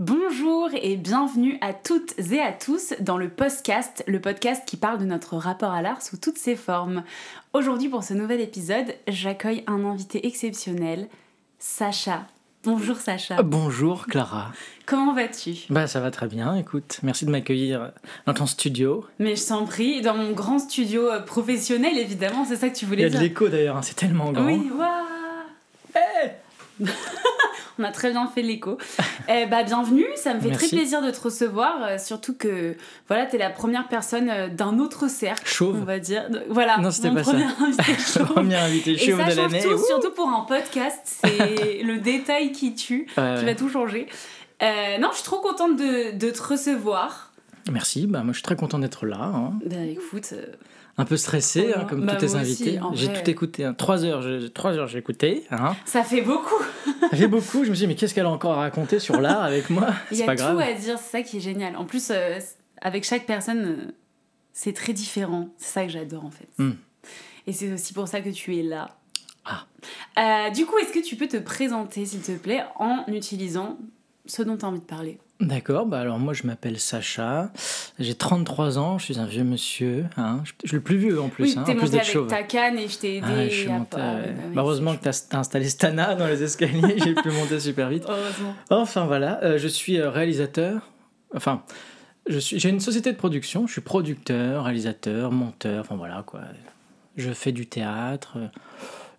Bonjour et bienvenue à toutes et à tous dans le podcast, le podcast qui parle de notre rapport à l'art sous toutes ses formes. Aujourd'hui pour ce nouvel épisode, j'accueille un invité exceptionnel, Sacha. Bonjour Sacha. Bonjour Clara. Comment vas-tu? Bah ça va très bien, écoute. Merci de m'accueillir dans ton studio. Mais je t'en prie, dans mon grand studio euh, professionnel évidemment, c'est ça que tu Il y voulais a de dire. l'écho d'ailleurs, hein, c'est tellement grand. Oui, waouh On a très bien fait l'écho. Eh bah, bienvenue, ça me fait Merci. très plaisir de te recevoir, euh, surtout que voilà, t'es la première personne euh, d'un autre cercle, on Chauve. va dire. Voilà, Non, c'était pas ça. premier invité chauve. Premier invité Et chauve ça de l'année. surtout pour un podcast, c'est le détail qui tue, Ouais, qui va tout changer. Euh, non, je suis trop contente de, de te recevoir. Merci, bah moi je suis très content d'être là. hein. Bah écoute, euh, Un peu stressé, Oh, hein, comme bah, tous tes invités. J'ai tout écouté. hein. Trois heures, j'ai- trois heures j'ai écouté. Hein. ça fait beaucoup. Ça fait beaucoup. Je me suis dit, mais qu'est-ce qu'elle a encore à raconter sur l'art avec moi? Il y a pas tout grave. à dire, c'est ça qui est génial. En plus, euh, avec chaque personne, euh, c'est très différent. C'est ça que j'adore en fait. Hmm. Et c'est aussi pour ça que tu es là. Ah. Euh, du coup, est-ce que tu peux te présenter, s'il te plaît, en utilisant ce dont tu as envie de parler? D'accord, bah alors moi je m'appelle Sacha, j'ai 33 ans, je suis un vieux monsieur, hein. je, je suis le plus vieux en plus, Oui, hein, t'es monté avec chauve. ta canne et je t'ai aidé. Ah, je suis à- monté, ah, ouais. ouais, bah oui, Bah, heureusement que t'as installé Stana dans les escaliers, j'ai pu monter super vite. Heureusement. Enfin voilà, euh, je suis euh, réalisateur. Enfin, j'ai une société de production. Je suis producteur, réalisateur, monteur. Enfin voilà quoi. Je fais du théâtre, euh,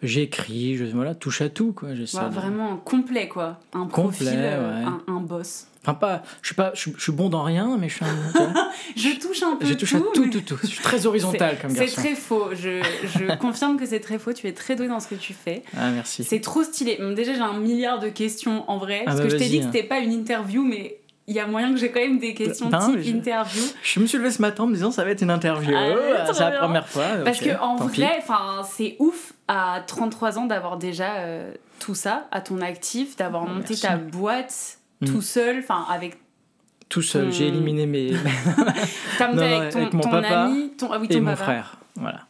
j'écris, je voilà, touche à tout quoi. Ouais, vraiment complet, quoi. Un Complet, profil, ouais. un, un boss. Enfin pas, je suis pas, je, suis- je suis bon dans rien, mais je suis un. Je touche un peu je touche tout. à tout, mais- tout, tout. Je suis très horizontal comme C'est garçon. très faux. Je, je confirme que c'est très faux. Tu es très doué dans ce que tu fais. Ah merci. C'est trop stylé. Déjà, j'ai un milliard de questions en vrai. Ah parce bah que je t'ai dit que hein. c'était pas une interview, mais il y a moyen que j'ai quand même des questions type mais je- interview. Je me suis levé ce matin en me disant ça va être une interview. Ah, Oh, c'est la première fois. Parce ok, que en vrai, enfin, c'est ouf à 33 ans d'avoir déjà euh, tout ça à ton actif, d'avoir Oh, monté merci. ta boîte Mm. tout seul, enfin avec tout seul, ton- j'ai éliminé mes t'as monté avec ton, avec mon ton papa ami, ton ah oui, et ton mon papa. frère. Voilà.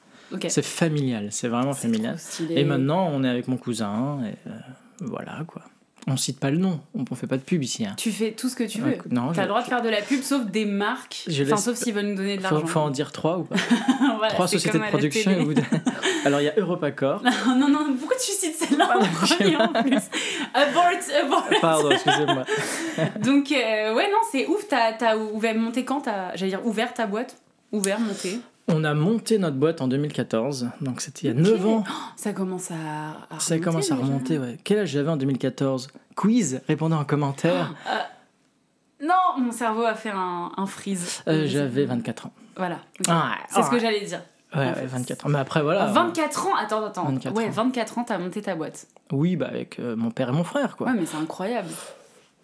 C'est familial, c'est vraiment familial. Et maintenant, on est avec mon cousin, et euh, voilà quoi. On cite pas le nom, on, on fait pas de pub ici. Hein. Tu fais tout ce que tu veux. Non, T'as je- le droit de faire de la pub, sauf des marques. Je Enfin, laisse- sauf s'ils veulent nous donner de Faut, l'argent. faut en dire trois ou pas Voilà, Trois sociétés de production. Alors il y a Europacor. non, non, pourquoi tu cites celle-là en premier en plus Abort, abort. Pardon, excusez-moi. Donc, euh, ouais, non, c'est ouf. T'as t'as ouvert, monté quand t'as- J'allais dire ouvert ta boîte? Ouvert, monté. On a monté notre boîte en 2014, donc c'était il y a Ok. 9 ans. Ça commence à, à Ça remonter, commence à remonter, ouais. Quel âge j'avais en 2014 Quiz, répondez en commentaire. Non, mon cerveau a fait un, un freeze. Euh, j'avais 24 ans. Voilà. Ah, C'est ce que j'allais dire. Ouais, en ouais, fait. 24 ans. Mais après, voilà. À 24 ans Attends, attends. 24 ouais, ans. 24 ans, t'as monté ta boîte. Oui, bah avec euh, mon père et mon frère, quoi. Ouais, mais c'est incroyable.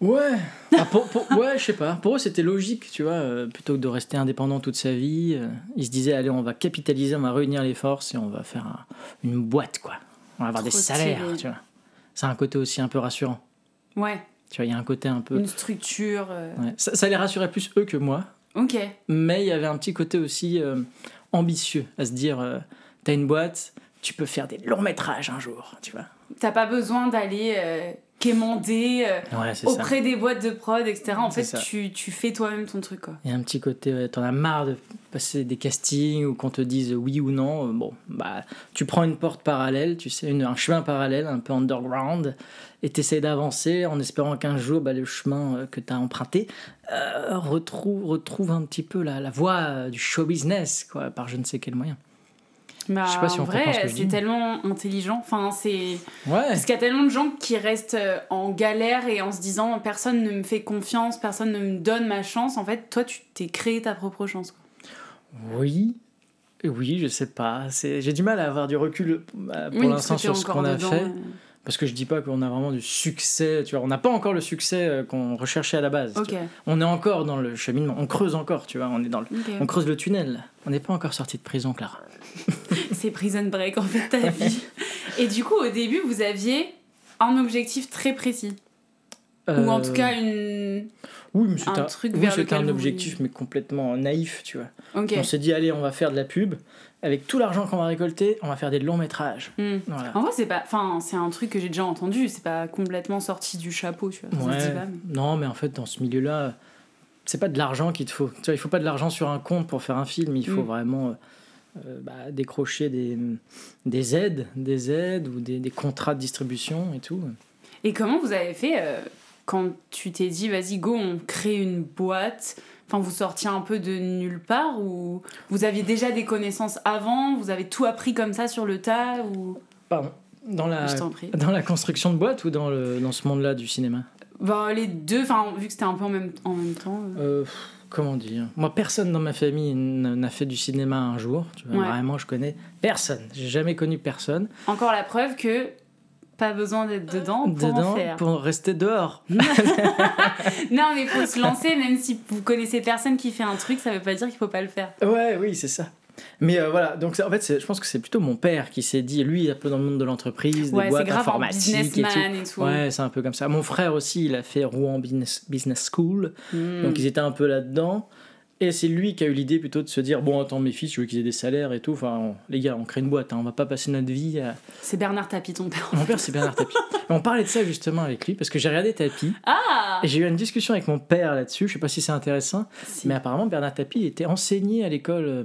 Ouais, Ah, pour, pour- ouais, je sais pas. Pour eux, c'était logique, tu vois. euh, plutôt que de rester indépendant toute sa vie, euh, ils se disaient, allez, on va capitaliser, on va réunir les forces et on va faire un- une boîte, quoi. On va avoir des salaires, tu vois. C'est un côté aussi un peu rassurant. Ouais, Tu vois, il y a un côté un peu. une structure. euh, Ouais. Ça, ça les rassurait plus eux que moi, Ok. mais il y avait un petit côté aussi euh, ambitieux à se dire, euh, t'as une boîte, tu peux faire des longs métrages un jour, tu vois. T'as pas besoin d'aller euh, quémander euh, Ouais, c'est ça. auprès des boîtes de prod, etc. En fait, tu, tu fais toi-même ton truc, quoi. Il y a un petit côté, ouais, t'en as marre de passer des castings ou qu'on te dise oui ou non. euh, Bon, bah, tu prends une porte parallèle, tu sais, une- un chemin parallèle, un peu underground, et t'essayes d'avancer en espérant qu'un jour, bah, le chemin euh, que t'as emprunté euh, retrouve, retrouve un petit peu la, la voie du show business, quoi, par je ne sais quel moyen. Bah, Je sais pas si on vrai, c'est tellement intelligent. Enfin, c'est. Ouais, Parce qu'il y a tellement de gens qui restent euh, en galère et en se disant personne ne me fait confiance, personne ne me donne ma chance. En fait, toi, tu t'es créé ta propre chance. oui. Oui, je sais pas. J'ai du mal à avoir du recul euh, pour Oui, l'instant sur ce qu'on a fait. euh. Parce que je dis pas qu'on a vraiment du succès, tu vois. On n'a pas encore le succès euh, qu'on recherchait à la base. On est encore dans le cheminement, on creuse encore, tu vois. On est dans le, on creuse le tunnel. On n'est pas encore sorti de prison, Clara. C'est prison break en fait ta vie. et du coup, au début, vous aviez un objectif très précis. Ou en Euh, tout cas une, Oui, mais c'était un un, truc oui, vers un objectif, mais complètement naïf, tu vois. On s'est dit, allez, on va faire de la pub. Avec tout l'argent qu'on va récolter, on va faire des longs métrages. Hmm. Voilà. En vrai, c'est pas. Enfin, c'est un truc que j'ai déjà entendu. C'est pas complètement sorti du chapeau, tu vois. Ouais. pas, mais- Non, mais en fait, dans ce milieu-là, c'est pas de l'argent qu'il te faut. Tu vois, il faut pas de l'argent sur un compte pour faire un film. Il faut Mm. vraiment euh, euh, bah, décrocher des, des aides, des aides ou des, des contrats de distribution et tout. Et comment vous avez fait euh, quand tu t'es dit, vas-y, go, on crée une boîte Enfin, vous sortiez un peu de nulle part ou vous aviez déjà des connaissances avant? Vous avez tout appris comme ça sur le tas ou? Pardon. Dans la, dans la construction de boîte ou dans, le, dans ce monde-là du cinéma? Bah, les deux, vu que c'était un peu en même, en même temps. euh. Euh, Comment dire? Moi, personne dans ma famille n'a fait du cinéma un jour. Tu vois, Ouais. Vraiment, je connais personne. J'ai jamais connu personne. Encore la preuve que pas besoin d'être dedans pour Dedans, en faire. pour rester dehors. Non, mais faut se lancer, même si vous connaissez personne qui fait un truc, ça veut pas dire qu'il faut pas le faire. Ouais, oui, c'est ça. Mais euh, voilà, donc ça, en fait, je pense que c'est plutôt mon père qui s'est dit, lui, un peu dans le monde de l'entreprise, des Ouais, boîtes grave informatiques et tout. businessman et tout. Ouais, c'est un peu comme ça. Mon frère aussi, il a fait Rouen Business, Business School, Hmm. donc ils étaient un peu là-dedans. Et c'est lui qui a eu l'idée plutôt de se dire bon attends mes fils je veux qu'ils aient des salaires et tout. Enfin on- les gars on crée une boîte hein, on va pas passer notre vie à... C'est Bernard Tapie, ton père. mon père c'est Bernard Tapie. On parlait de ça justement avec lui parce que j'ai regardé Tapie. Ah! Et j'ai eu une discussion avec mon père là-dessus je sais pas si c'est intéressant. Si. mais apparemment Bernard Tapie était enseigné à l'école euh,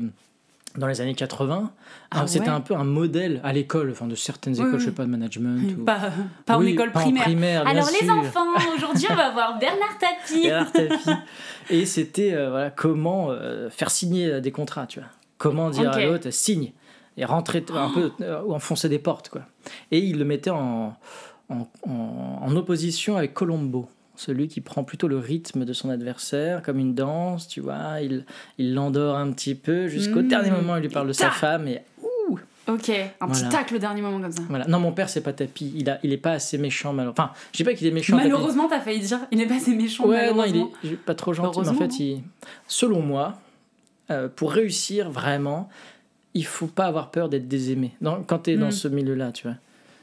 dans les années 80 Ah c'était ouais un peu un modèle à l'école enfin de certaines écoles oui. je sais pas de management ou... Pas, pas en Oui, école pas en primaire. primaire, Alors les sûr. enfants, aujourd'hui on va voir Bernard Tapie. Bernard Tapie. Et c'était euh, voilà, comment euh, faire signer euh, des contrats, tu vois. Comment dire Ok. à l'autre, signe. Et rentrer un peu, euh, ou enfoncer des portes, quoi. Et il le mettait en, en, en- en opposition avec Colombo. Celui qui prend plutôt le rythme de son adversaire, comme une danse, tu vois. Il il l'endort un petit peu jusqu'au Mmh. dernier moment, il lui parle de sa femme. Et Ok, un petit Voilà. tacle au dernier moment comme ça. voilà. Non, mon père, c'est pas tapis. Il, a, il est pas assez méchant, malheureusement. Enfin, je dis pas qu'il est méchant. Malheureusement, t'as failli dire, il n'est pas assez méchant. Ouais, non, il est est pas trop gentil. Mais en fait, il... selon moi, euh, pour réussir vraiment, il faut pas avoir peur d'être désaimé. Dans, quand tu es dans ce milieu-là, tu vois.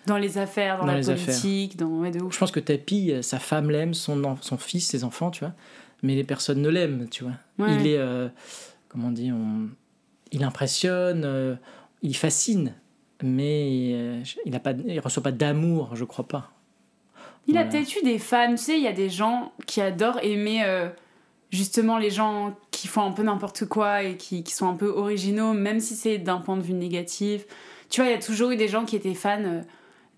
Dans les affaires, dans, Dans la les affaires. politique, dans. Ouais, de ouf. Je pense que Tapi, sa femme l'aime, son, son fils, ses enfants, tu vois. Mais les personnes ne l'aiment, tu vois. Ouais. Il est. euh, comment on dit on- Il impressionne, euh, il fascine. Mais euh, il il reçoit pas d'amour, je crois pas. Il a peut-être eu des fans, tu sais, il y a des gens qui adorent aimer euh, justement les gens qui font un peu n'importe quoi et qui, qui sont un peu originaux, même si c'est d'un point de vue négatif. Tu vois, il y a toujours eu des gens qui étaient fans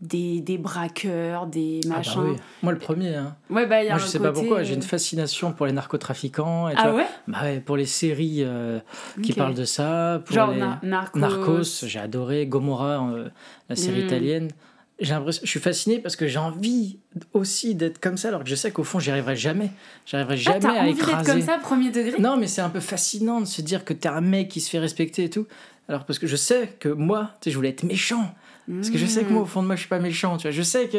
des, des braqueurs, des Ah bah machins. oui. Moi, le premier. Hein. Ouais, bah il y a Moi, je sais pas pourquoi, j'ai une euh, fascination pour les narcotrafiquants. Et Ah ouais? Bah ouais, pour les séries euh, qui parlent de ça, pour Genre les na- Narcos. Narcos, j'ai adoré Gomorrah, euh, la série Mm. italienne. Je suis fasciné parce que j'ai envie aussi d'être comme ça, alors que je sais qu'au fond, j'y arriverai jamais. J'arriverai Ah, jamais t'as à envie d'être écraser. comme ça, premier degré? Non, mais c'est un peu fascinant de se dire que t'es un mec qui se fait respecter et tout. Alors parce que je sais que moi, tu sais, je voulais être méchant. Parce que je sais que moi, au fond de moi, je suis pas méchant, tu vois. Je sais que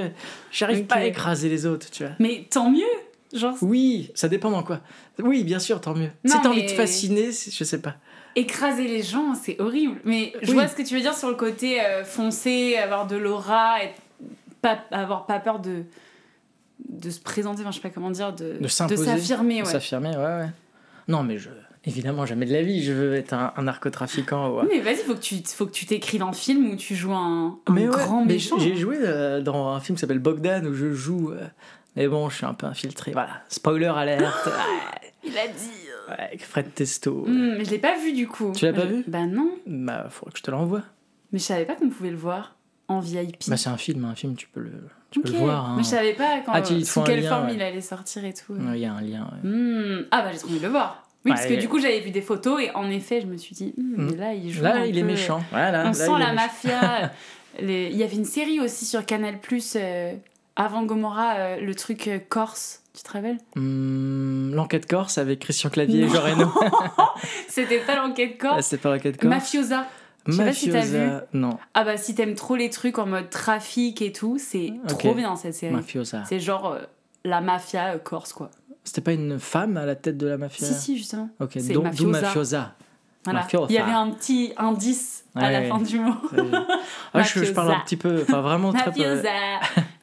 j'arrive pas à écraser les autres, tu vois. Mais tant mieux Genre, Oui, ça dépend dans quoi. Oui, bien sûr, tant mieux. Non, si t'as envie de fasciner, je sais pas. écraser les gens, c'est horrible. Mais je Oui. vois ce que tu veux dire sur le côté euh, foncer, avoir de l'aura, et pas, avoir pas peur de, de se présenter, enfin, je sais pas comment dire, de, De s'affirmer. Ouais. S'affirmer, ouais, ouais. Non, mais je. Évidemment, jamais de la vie, je veux être un, un narcotrafiquant. ouais. Mais vas-y, faut que tu faut que tu t'écrives un film où tu joues un, un Mais ouais, grand méchant. J'ai joué euh, dans un film qui s'appelle Bogdan où je joue. euh, mais bon, je suis un peu infiltré. Voilà, spoiler alerte. Il a dit. ouais, avec Fred Testo. Hmm, mais je l'ai pas vu du coup. Tu l'as pas vu? Bah non. Bah, faudrait que je te l'envoie. Mais je savais pas qu'on pouvait le voir en VIP. Bah, c'est un film, un film, tu peux le, tu peux le voir. hein. Mais je savais pas quand, Ah, sous quelle lien, forme il allait sortir et tout. Il y a un lien. Hmm. Ah bah j'ai trop envie de le voir. Oui, parce que Ouais. du coup j'avais vu des photos et en effet je me suis dit, mais là il joue Là, un il est méchant. Voilà, On là, sent la mafia. Les- Il y avait une série aussi sur Canal Plus euh, avant Gomorrah, euh, le truc euh, corse. Tu te rappelles? Hmm, L'enquête corse avec Christian Clavier et. Jean Reno. C'était pas l'enquête Ah, corse? c'est pas l'enquête corse. Mafiosa. Je sais pas si t'as Mafiosa. Non, Ah bah si t'aimes trop les trucs en mode trafic et tout, c'est trop bien cette série. Mafiosa. C'est genre euh, la mafia euh, corse quoi. C'était pas une femme à la tête de la mafia? Si si justement. Ok, donc Mafiosa. Mafiosa. Voilà. Mafiosa. Il y avait un petit indice à la fin du mot. Ah, je, je parle un petit peu, enfin vraiment très peu. Mafiosa.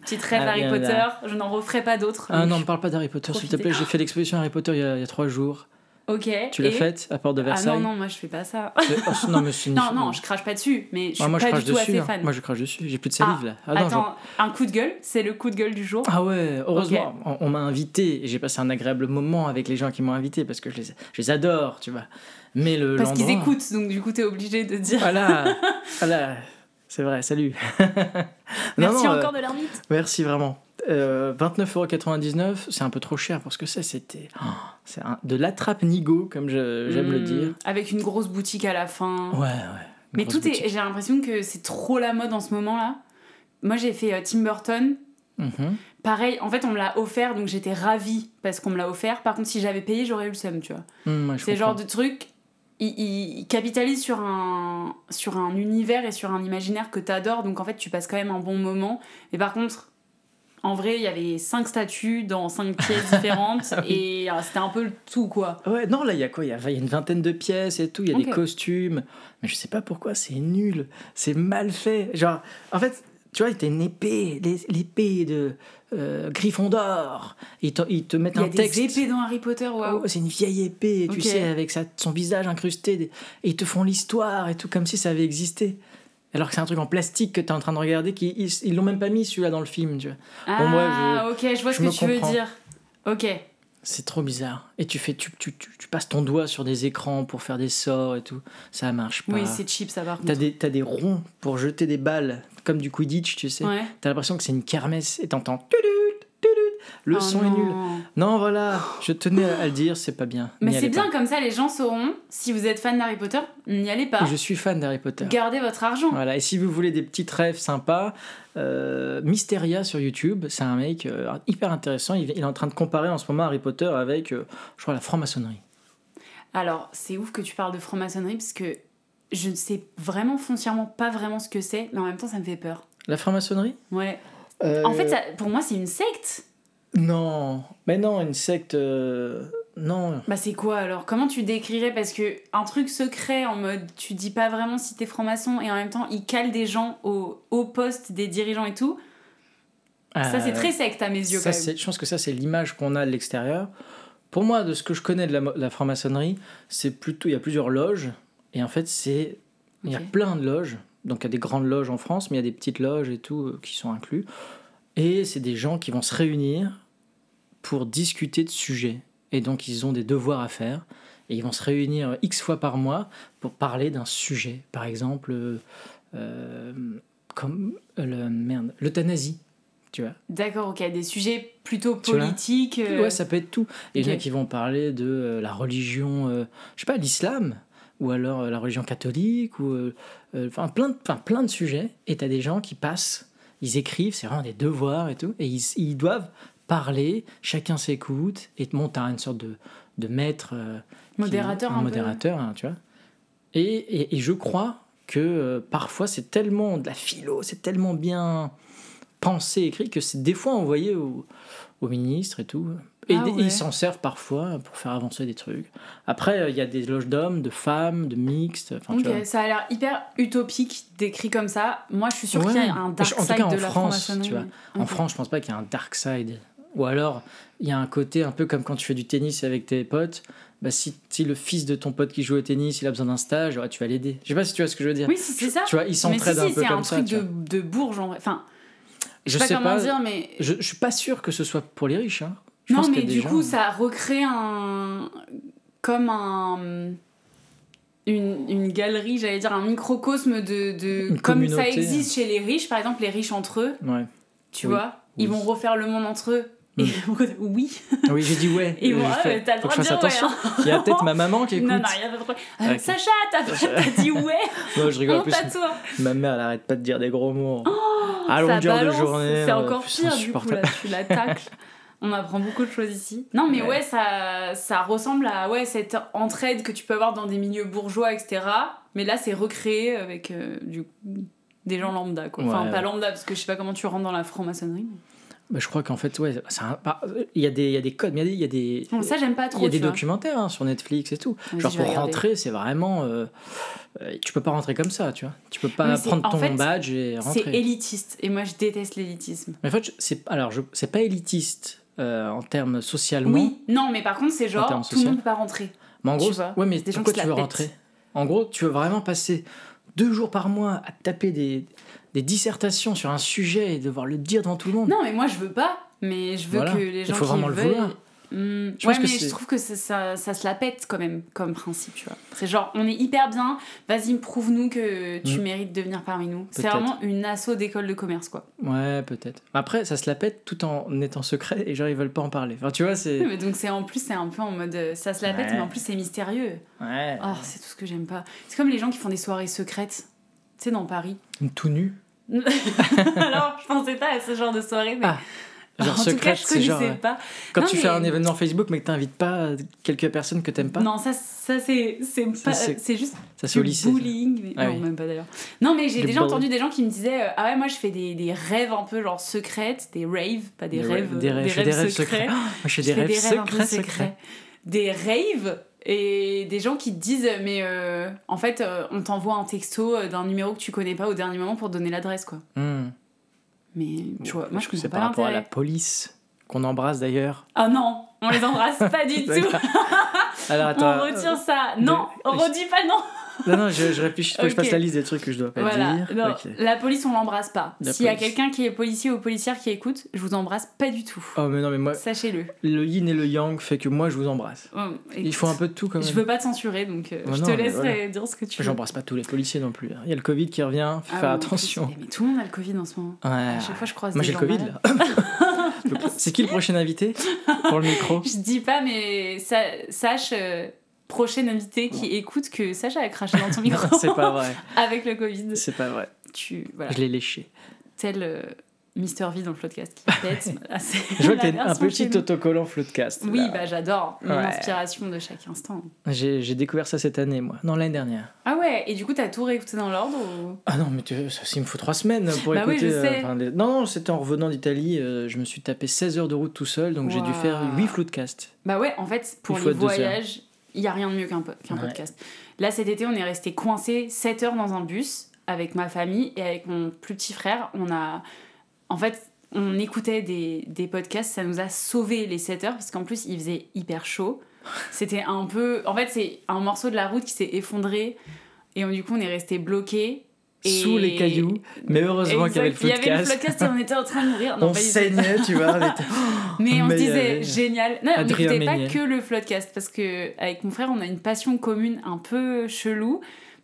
Petite rêve Ah, Harry Potter, là. je n'en referai pas d'autres. Ah non, me parle pas d'Harry Potter, s'il te plaît. J'ai fait l'exposition Harry Potter il y a, il y a trois jours. Ok. Tu l'as et- faite à Porte de Ah Versailles non, non, moi je fais pas ça. Oh, non, mais Non, non, je crache pas dessus, mais je suis Ah, moi, je pas crache du tout dessus. assez hein. Moi, je crache dessus. J'ai plus de salive là. Ah, non, je- Attends, un coup de gueule, c'est le coup de gueule du jour. Ah ouais, heureusement, on, on m'a invité et j'ai passé un agréable moment avec les gens qui m'ont invité parce que je les, je les adore, tu vois. Mais le Parce qu'ils écoutent, donc du coup t'es obligé de dire Voilà, voilà, c'est vrai, salut. Non, merci non, euh, encore de l'ermite. merci vraiment. Euh, 29,99€, c'est un peu trop cher pour ce que c'est. C'était oh, c'est de l'attrape-nigo, comme je- j'aime le Hmm, dire. Avec une grosse boutique à la fin. Ouais, ouais. mais tout est. J'ai l'impression que c'est trop la mode en ce moment là. Moi j'ai fait euh, Tim Burton. Mhm. Pareil, en fait on me l'a offert donc j'étais ravie parce qu'on me l'a offert. Par contre si j'avais payé j'aurais eu le seum, tu vois. Ouais, je C'est genre de truc. Il, il- il capitalise sur un, sur un univers et sur un imaginaire que t'adores, donc en fait tu passes quand même un bon moment. Mais par contre, en vrai, il y avait cinq statues dans cinq pièces différentes Ah et euh, c'était un peu le tout quoi. Ouais, non, là, il y a quoi? Il y a, il y a une vingtaine de pièces et tout, il y a des costumes. Mais je sais pas pourquoi, c'est nul. C'est mal fait. Genre, en fait, tu vois, t'as une épée, l'épée de euh, Gryffondor. Ils te, ils te mettent Il y a un des texte. épées dans Harry Potter, waouh. Oh, c'est une vieille épée, tu sais, avec sa- son visage incrusté. des- Et ils te font l'histoire et tout, comme si ça avait existé. Alors que c'est un truc en plastique que t'es en train de regarder, qui, ils ils l'ont même pas mis celui-là dans le film, tu vois. Ah, Bon, moi, ok, je vois je ce que tu comprends. veux dire. Ok. C'est trop bizarre. Et tu fais, tu, tu, tu, tu passes ton doigt sur des écrans pour faire des sorts et tout. Ça marche pas. Oui, c'est cheap ça par T'as des, t'as des ronds pour jeter des balles, comme du Quidditch, tu sais. Ouais. T'as l'impression que c'est une kermesse et t'entends. Le Oh son est nul. Non, voilà, je tenais à le dire, c'est pas bien. Mais c'est bien pas. comme ça, les gens sauront. Si vous êtes fan d'Harry Potter, n'y allez pas. Je suis fan d'Harry Potter. Gardez votre argent. Voilà, et si vous voulez des petites rêves sympas, euh, Mysteria sur YouTube, c'est un mec euh, hyper intéressant. Il, il est en train de comparer en ce moment Harry Potter avec, euh, je crois, la franc-maçonnerie. Alors, c'est ouf que tu parles de franc-maçonnerie parce que je ne sais vraiment foncièrement pas vraiment ce que c'est, mais en même temps, ça me fait peur. La franc-maçonnerie? Ouais. Euh, En fait, ça- pour moi, c'est une secte. Non, mais non, une secte. euh, Non. Bah, c'est quoi alors? Comment tu décrirais? Parce que un truc secret en mode tu dis pas vraiment si t'es franc-maçon et en même temps, il cale des gens au haut poste des dirigeants et tout? Ça, c'est Euh, très secte à mes yeux ça, quand même. c'est- Je pense que ça, c'est l'image qu'on a de l'extérieur. Pour moi, de ce que je connais de la, franc-maçonnerie, c'est plutôt. Il y a plusieurs loges. Et en fait, c'est. Il y a Ok. plein de loges. Donc, il y a des grandes loges en France, mais il y a des petites loges et tout euh, qui sont inclus. Et c'est des gens qui vont se réunir pour discuter de sujets. Et donc, ils ont des devoirs à faire. Et ils vont se réunir X fois par mois pour parler d'un sujet. Par exemple, euh, euh, comme euh, le, merde, l'euthanasie. Tu vois D'accord, ok. Des sujets plutôt Tu politiques. euh, Ouais, ça peut être tout. Et il y en a ok. qui vont parler de la religion, je sais pas, l'islam, ou alors la religion catholique, ou enfin plein, de, enfin, plein de sujets. Et t'as des gens qui passent, ils écrivent, c'est vraiment des devoirs et tout, et ils, ils doivent parler, chacun s'écoute, et monte à une sorte de, de maître. euh, qui- Modérateur un peu. modérateur, hein, tu vois. Et, et, et je crois que euh, parfois c'est tellement de la philo, c'est tellement bien pensé, écrit, que c'est des fois envoyé au, au ministre et tout. Et, Ah et ils s'en servent parfois pour faire avancer des trucs. Après, euh, il y a des loges d'hommes, de femmes, de mixtes. Enfin, tu vois. Ok, ça a l'air hyper utopique décrit comme ça. Moi, je suis sûre qu'il y a un En dark tout side cas, en de la France, franc-maçonnerie. tu vois. En. France, je pense pas qu'il y a un dark side. Ou alors, il y a un côté un peu comme quand tu fais du tennis avec tes potes. Bah, si, si le fils de ton pote qui joue au tennis, il a besoin d'un stage, ouais, tu vas l'aider. Je sais pas si tu vois ce que je veux dire. Oui, si, c'est ça. Tu vois, ils si, s'entraident si, un peu c'est comme un ça. truc tu de, vois. de bourge en vrai. Enfin, je Je sais pas comment pas. dire, mais. Je, je suis pas sûr que ce soit pour les riches. Hein. Je non, pense mais du gens- coup, ça recrée un. Comme un. Une, une galerie, j'allais dire, un microcosme de. de comme ça communauté. existe chez les riches, par exemple, les riches entre eux, Ouais. tu Oui. vois, ils vont refaire le monde entre eux. Et oui, Oui, j'ai dit ouais. et Euh, bon, ouais, t'as le droit de dire ouais. attention. hein. Il y a peut-être ma maman qui écoute. Non, non, il y a pas de problème. Euh, Ok. Sacha, t'as dit ouais, Non, je rigole honte plus. à toi. Ma mère, elle arrête pas de dire des gros mots. à Ça longueur de journée. C'est euh, encore pire du coup, là, tu la tacles. On apprend beaucoup de choses ici. Non, mais Ouais. ouais, ça, ça ressemble à ouais, cette entraide que tu peux avoir dans des milieux bourgeois, etc. Mais là, c'est recréé avec euh, du coup, des gens lambda. Quoi. Enfin, Ouais. pas lambda, parce que je sais pas comment tu rentres dans la franc-maçonnerie. Bah, je crois qu'en fait, ouais, c'est un- bah, il y, a des- il y a des codes, mais il y a des. Bon, ça, j'aime pas trop. il y a des vois. documentaires hein, sur Netflix et tout. Genre pour regarder. rentrer, c'est vraiment. euh, euh, tu peux pas rentrer comme ça, tu vois. Tu peux pas Mais c'est- prendre en ton fait, badge et C'est rentrer. élitiste. Et moi, je déteste l'élitisme. Mais en fait, c'est alors je- c'est pas élitiste euh, en termes socialement. Oui, non, mais par contre, c'est genre, tout le monde peut pas rentrer. Mais en gros, ouais, mais pourquoi tu veux rentrer En gros, tu veux vraiment passer deux jours par mois à taper des, des dissertations sur un sujet et devoir le dire devant tout le monde. Non, mais moi, je veux pas. Mais je veux Voilà. que les Il gens faut qui vraiment le veuillent... vouloir. Je ouais, mais je trouve que ça, ça, ça se la pète quand même, comme principe, tu vois. C'est genre, on est hyper bien, vas-y, prouve-nous que tu Hmm. mérites de venir parmi nous. C'est vraiment une asso d'école de commerce, quoi. Ouais, peut-être. Après, ça se la pète tout en étant secret et genre ils veulent pas en parler. Enfin, tu vois, c'est. Mais donc c'est en plus, c'est un peu en mode, euh, ça se la pète, Ouais. mais en plus, c'est mystérieux. Ouais. Oh, c'est tout ce que j'aime pas. C'est comme les gens qui font des soirées secrètes, tu sais, dans Paris. Tout nu. Alors, je pensais pas à ce genre de soirée, mais Ah, Genre en tout cas, secrète, je genre. euh, pas. Quand Non, tu mais- fais un événement Facebook mais que t'invites pas quelques personnes que t'aimes pas, Non, ça, ça c'est pas- c'est- juste ça c'est au lycée. ça. bullying. mais- Ah non, oui. même pas d'ailleurs. Non, mais j'ai déjà entendu des gens qui me disaient euh, Ah ouais, moi je fais des, des rêves un peu genre secrètes, des raves, pas des, Des rêves, rêves- des rêves- je fais des rêves secrets. Moi, je fais Je des fais rêves des rêves secrets. Des raves et des gens qui te disent Mais euh, en fait, euh, on t'envoie un texto d'un numéro que tu connais pas au dernier moment pour te donner l'adresse, quoi. Hmm. Mais tu vois, moi je c'est comprends par pas rapport à la police qu'on embrasse d'ailleurs. Ah non, on les embrasse pas du tout. Alors attends. On retire ça. Non, de- on redit pas non. Non, non, je, je réfléchis, faut que je fasse la liste des trucs que je dois pas Voilà, dire. non, la police on l'embrasse pas. S'il y a quelqu'un qui est policier ou policière qui écoute, je vous embrasse pas du tout. Oh, mais non, mais moi, Sachez-le. le yin et le yang fait que moi je vous embrasse. Oh, Il faut un peu de tout quand même. Je veux pas te censurer donc euh, Oh je non, te laisserai voilà. dire ce que tu veux. J'embrasse pas tous les policiers non plus. hein. Il y a le Covid qui revient, faut Ah faire oui, attention. Mais tout le monde a le Covid en ce moment. Ouais. À chaque fois je croise Moi des j'ai le Covid là. C'est qui le prochain invité pour le micro? Je dis pas mais sa- sache euh, prochaine invité qui écoute que Sacha a craché dans ton micro C'est pas vrai. avec le Covid. C'est pas vrai. Tu voilà, Je l'ai léché. tel euh, Mister V dans le podcast qui pète. Voilà, Je vois que t'es un petit autocollant Floodcast. Oui, là. bah j'adore. Mon Ouais. inspiration de chaque instant. J'ai découvert ça cette année, moi. Non, l'année dernière. Ah ouais, et du coup, t'as tout réécouté dans l'ordre ou... Ah non, mais ça, il me faut trois semaines pour Bah oui, écouter. je sais. enfin, les- Non, non, c'était en revenant d'Italie. euh, je me suis tapé 16 heures de route tout seul, donc j'ai dû faire 8 floodcasts. Bah ouais, en fait, pour les voyages, il y a rien de mieux qu'un po- qu'un Ouais. podcast. Là, cet été, on est resté coincé 7 heures dans un bus avec ma famille et avec mon plus petit frère. On a... En fait, on écoutait des, des podcasts, ça nous a sauvé les 7 heures parce qu'en plus, il faisait hyper chaud. C'était un peu... En fait, c'est un morceau de la route qui s'est effondré et on- du coup, on est resté bloqué. Et... Sous les cailloux. Mais heureusement qu'il y avait le Exact. Il y avait le podcast et on était en train de mourir. Non, On saignait, tu vois. on était- Mais on se Mais disait avait génial. Non, on n'écoutait pas que le floodcast parce que avec mon frère, on a une passion commune un peu chelou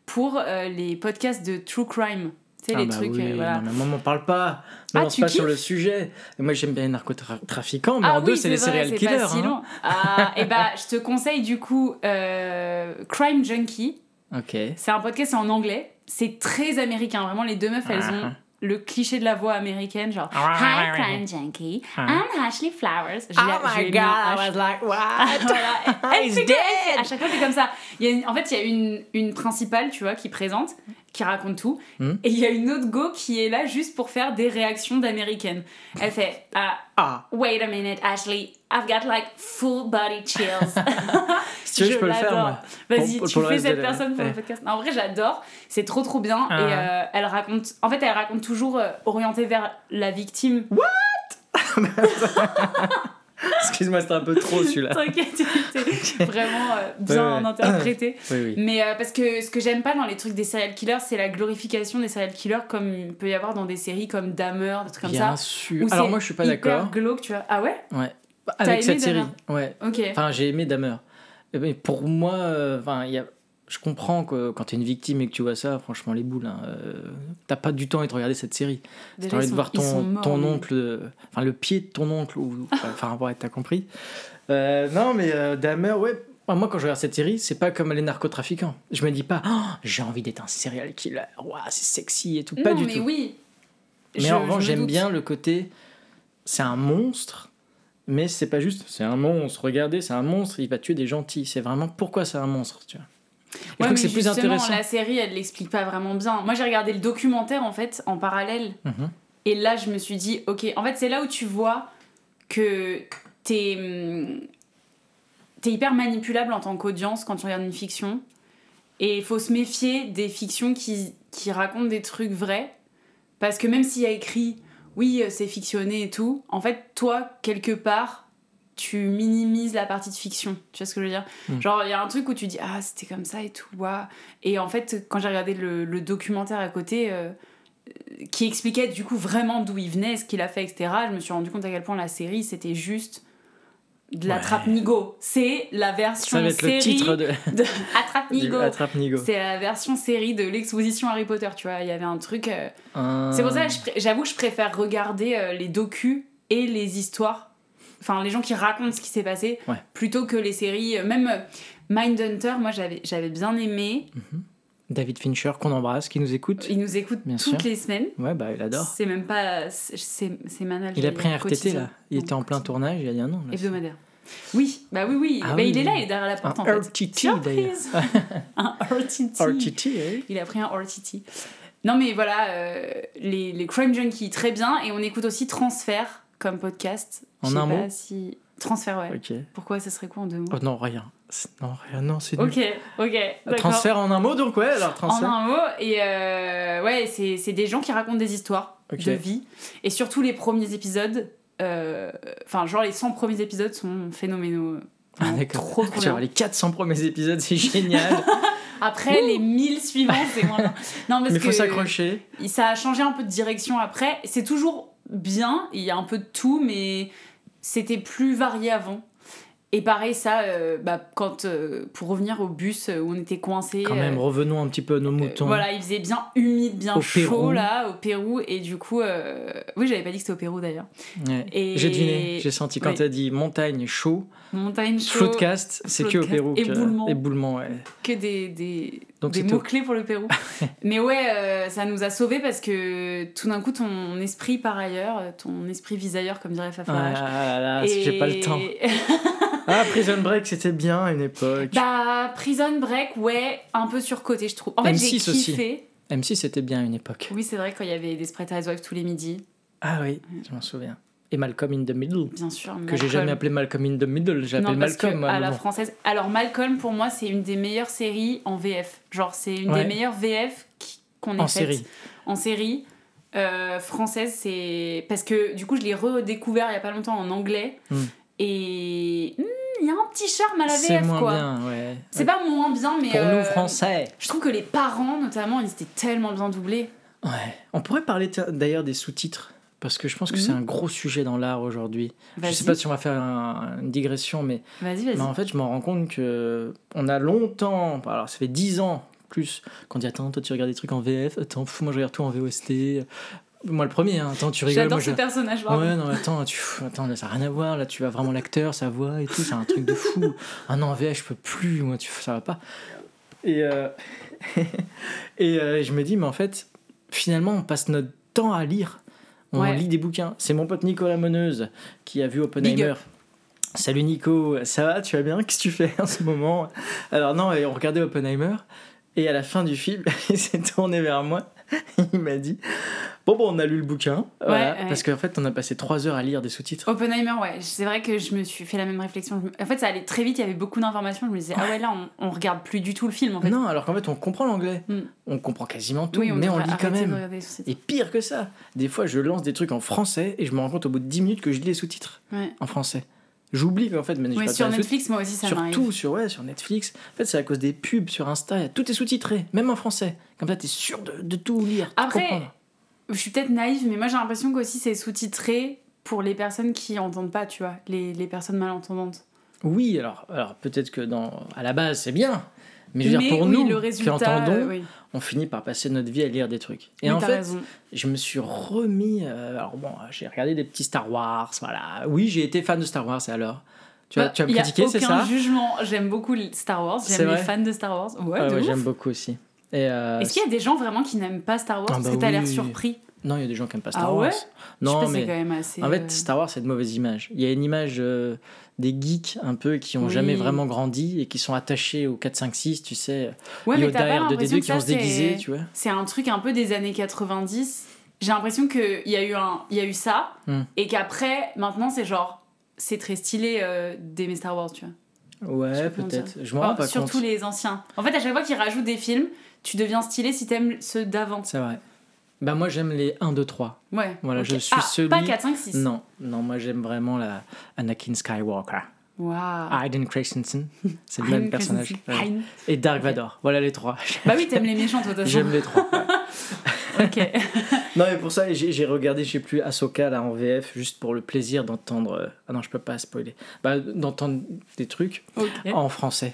pour euh, les podcasts de true crime. Tu sais, Ah les bah trucs. oui, euh, voilà. non, mais moi, m'en parle pas. Me Ah, lance tu pas sur le sujet. Et moi, j'aime bien les narcotrafiquants, mais ah en deux, c'est les serial killers. Pas si hein. long. Ah, et bah, je te conseille du coup euh, Crime Junkie. Ok. C'est un podcast en anglais. C'est très américain. Vraiment, les deux meufs, elles Ah. ont le cliché de la voix américaine, genre Ah. Hi Crime Junkie, Ah. I'm Ashley Flowers. Je Oh my god, I was like, what? He's dead. À chaque fois, c'est comme ça. Il y a une- en fait, il y a une, une principale, tu vois, qui présente, qui raconte tout. Hmm. Et il y a une autre go qui est là juste pour faire des réactions d'américaine. Elle fait ah, Ah, Wait a minute, Ashley. I've got like full body chills. si tu veux, je, peux le faire, moi. Vas-y, tu fais de cette personne pour le podcast. Non, en vrai, j'adore. C'est trop, trop bien. Ah. Et euh, elle raconte. En fait, elle raconte toujours euh, orientée vers la victime. Excuse-moi, c'était un peu trop celui-là. T'inquiète, c'est vraiment euh, bien Ouais, ouais. interprété. Oui, oui. Mais euh, parce que ce que j'aime pas dans les trucs des serial killers, c'est la glorification des serial killers comme il peut y avoir dans des séries comme Dahmer, des trucs comme Bien ça. sûr. où Alors moi, je suis pas hyper d'accord. glauque, tu vois. Ah ouais? Ouais. Avec cette aimé série. Dahmer? Ouais. Ok. Enfin, j'ai aimé Dahmer. Ben, pour moi, euh, enfin, il y a... je comprends que quand t'es une victime et que tu vois ça, franchement, les boules, hein, euh, t'as pas du temps envie de regarder cette série. T'as envie de voir ton, morts, ton mais- oncle, euh, enfin le pied de ton oncle, ou enfin, ouais, t'as compris. Euh, non, mais euh, Dahmer, ouais. Moi, quand je regarde cette série, c'est pas comme les narcotrafiquants. Je me dis pas, Oh, j'ai envie d'être un serial killer, Ouah, c'est sexy et tout. pas non, du mais tout. oui. Mais Je- en revanche, me j'aime bien le côté, c'est un monstre, mais c'est pas juste, c'est un monstre. Regardez, c'est un monstre, il va tuer des gentils. C'est vraiment pourquoi c'est un monstre, tu vois? Et je Ouais, mais que c'est plus justement, intéressant. La série, elle l'explique pas vraiment bien. Moi, j'ai regardé le documentaire en fait en parallèle. Mhm. Et là, je me suis dit, ok, en fait, c'est là où tu vois que t'es hum, t'es hyper manipulable en tant qu'audience quand tu regardes une fiction. Et il faut se méfier des fictions qui, qui racontent des trucs vrais. Parce que même s'il y a écrit, oui, euh, c'est fictionné et tout, en fait, toi, quelque part, tu minimises la partie de fiction. Tu vois ce que je veux dire? Mm. Genre, il y a un truc où tu dis, ah, c'était comme ça et tout. waouh. Et en fait, quand j'ai regardé le, le documentaire à côté, euh, qui expliquait du coup vraiment d'où il venait, ce qu'il a fait, etc., je me suis rendu compte à quel point la série, c'était juste de la Ouais. trappe Nigo. C'est la version Ça va être série le titre de, de Attrape du Nigo. Attrape Nigo. C'est la version série de l'exposition Harry Potter, tu vois. Il y avait un truc. euh, Un- C'est pour ça j'avoue que je préfère regarder euh, les docus et les histoires, enfin les gens qui racontent ce qui s'est passé, Ouais. plutôt que les séries. euh, Même euh, Mindhunter, moi j'avais j'avais bien aimé. David Fincher qu'on embrasse, qui nous écoute. Il nous écoute Bien toutes sûr. les semaines. Ouais, bah il adore. C'est même pas. C'est c'est manal. Il a pris un RTT là. Il était en plein tournage, il a dit ah non. là, Hebdomadaire. Oui, bah oui, oui. Ah Bah, oui, il est là, il est derrière la porte Un en fait. RTT d'ailleurs. Un RTT. RTT, eh Il a pris un RTT. Non, mais voilà, euh, les, les Crime Junkies, très bien. Et on écoute aussi Transfert comme podcast. En un pas mot si. Transfert, ouais. Pourquoi ça serait quoi en deux mots Oh non, rien. Non, rien, non, c'est nul. Ok, ok. Transfert en un mot, donc ouais, alors En transfert. un mot. Et euh, ouais, c'est des gens qui racontent des histoires de vie. Et surtout les premiers épisodes. euh, Enfin, genre les 100 premiers épisodes sont phénoménaux. Ah, d'accord. Trop, trop les 400 premiers épisodes, c'est génial. Après, les 1000 suivants, c'est moins. Non, parce Mais faut s'accrocher. ça a changé un peu de direction après. C'est toujours bien, il y a un peu de tout, mais c'était plus varié avant. Et pareil, ça, euh, bah, quand, euh, pour revenir au bus euh, où on était coincés. Quand même, revenons un petit peu à nos moutons. voilà, il faisait bien humide, bien Au chaud Pérou. là, au Pérou. Et du coup, oui, j'avais pas dit que c'était au Pérou d'ailleurs. Ouais. Et- J'ai deviné, j'ai senti quand Oui. t'as dit montagne, chaud, Montagne chaud, floodcast, c'est que au. Pérou. que- Éboulement. Éboulement, ouais. que des, des, des mots-clés pour le Pérou. Mais ouais, euh, ça nous a sauvés parce que tout d'un coup, ton esprit part ailleurs, ton esprit vise ailleurs, comme dirait Fafa. Ah là là, j'ai pas le temps. Ah, Prison Break, c'était bien à une époque. bah, Prison Break, ouais, un peu surcoté, je trouve. En fait, j'ai M6 aussi. kiffé. M6, c'était bien à une époque. Oui, c'est vrai, quand il y avait Desperate Housewives tous les midis, Ah oui, je m'en souviens. Et Malcolm in the Middle. bien sûr. Que j'ai jamais appelé Malcolm in the Middle, j'appelle Malcolm. moi, à la française. Alors, Malcolm, pour moi, c'est une des meilleures séries en VF. Genre, c'est une Ouais. des meilleures VF qu'on ait En série. En série. Euh, française, c'est. Parce que du coup, je l'ai redécouvert il y a pas longtemps en anglais. Hmm. Et. hmm, Il y a un petit charme à la C'est VF, moins quoi. bien, ouais. C'est pas moins bien, mais. Pour euh, nous, français. Je trouve que les parents, notamment, ils étaient tellement bien doublés. Ouais. On pourrait parler d'ailleurs des sous-titres. Parce que je pense que Mhm. c'est un gros sujet dans l'art aujourd'hui. Je sais pas si on va faire un- une digression, mais, mais en fait, je m'en rends compte que on a longtemps, alors ça fait 10 ans plus, qu'on dit Attends, toi tu regardes des trucs en VF, attends, pff, moi je regarde tout en VOST. Moi le premier, hein. attends, tu rigoles. J'adore ce je- personnage, vraiment. Ouais, non, attends, tu, attends, là, ça n'a rien à voir. Là, tu vas vraiment l'acteur, sa voix et tout, c'est un truc de fou. Ah non, en VF, je peux plus, moi, tu, ça va pas. Et, euh, et euh, je me dis, mais en fait, finalement, on passe notre temps à lire. On Ouais. lit des bouquins. C'est mon pote Nicolas Moneuse qui a vu Oppenheimer. Salut Nico, ça va, tu vas bien? Qu'est-ce que tu fais en ce moment? Alors non, on regardait Oppenheimer et à la fin du film, il s'est tourné vers moi. Il m'a dit Bon, bon, on a lu le bouquin. voilà, ouais. Parce qu'en fait, on a passé trois heures à lire des sous-titres. Oppenheimer, ouais, c'est vrai que je me suis fait la même réflexion. En fait, ça allait très vite, il y avait beaucoup d'informations. Je me disais, ah ouais, là, on, on regarde plus du tout le film en fait. Non, alors qu'en fait, on comprend l'anglais. Mm. On comprend quasiment tout, Oui, mais on lit quand même. Et pire que ça, des fois, je lance des trucs en français et je me rends compte au bout de 10 minutes que je lis les sous-titres Ouais. en français. J'oublie qu'en fait, je Oui, passe sur Netflix, moi aussi, ça m'arrive. Surtout sur, ouais, sur Netflix. En fait, c'est à cause des pubs sur Insta. Tout est sous-titré, même en français. Comme ça, t'es sûr de, de tout lire. Après. Je suis peut-être naïve, mais moi j'ai l'impression qu'aussi c'est sous-titré pour les personnes qui entendent pas, tu vois, les, les personnes malentendantes. Oui, alors, alors peut-être que dans, à la base, c'est bien. Mais je veux dire, pour oui, nous le qui résultat, entendons, euh, oui. on finit par passer notre vie à lire des trucs. Et en fait, raison. je me suis remis. euh, alors bon, j'ai regardé des petits Star Wars, voilà. Oui, j'ai été fan de Star Wars, et alors? Tu, vas, Bah, tu vas me y a critiquer, c'est aucun ça? jugement. J'aime beaucoup Star Wars. J'aime les fans de Star Wars. Ouais, Ah de ouais. J'aime beaucoup aussi. Et euh, Est-ce qu'il y a des gens vraiment qui n'aiment pas Star Wars? Ah Parce bah que t'as l'air oui. surpris. Non, il y a des gens qui n'aiment pas Star Ah Wars. ouais? Sais Non, mais quand même assez. en fait, euh, Star Wars, c'est de mauvaise image. Il y a une image euh, des geeks un peu qui ont Oui. jamais vraiment grandi et qui sont attachés au 4, 5, 6, tu sais. Ouais, mais Yoda, pas R2D2 l'impression qui vont se déguiser, c'est- tu vois. C'est un truc un peu des années 90 j'ai l'impression qu'il y, a eu un- y a eu ça, Hmm. et qu'après, maintenant, c'est genre, c'est très stylé euh, d'aimer Star Wars, tu vois. Ouais, peut-être. Je m'en rends pas surtout compte. les anciens. En fait, à chaque fois qu'ils rajoutent des films, tu deviens stylé si t'aimes ceux d'avant. C'est vrai. Bah, moi, j'aime les 1, 2, 3. Ouais. Voilà, je suis ah, celui- Pas 4, 5, 6. Non, non, moi, j'aime vraiment la Anakin Skywalker. Waouh. Hayden Christensen, c'est le même personnage. Ouais. Et Dark. Vador. Voilà les trois. Bah oui, t'aimes les méchants, toi. J'aime les trois. Ok. Non, mais pour ça, j'ai regardé, je sais plus, Ahsoka là en VF, juste pour le plaisir d'entendre. euh, Ah non, je peux pas spoiler. Bah, d'entendre des trucs en français.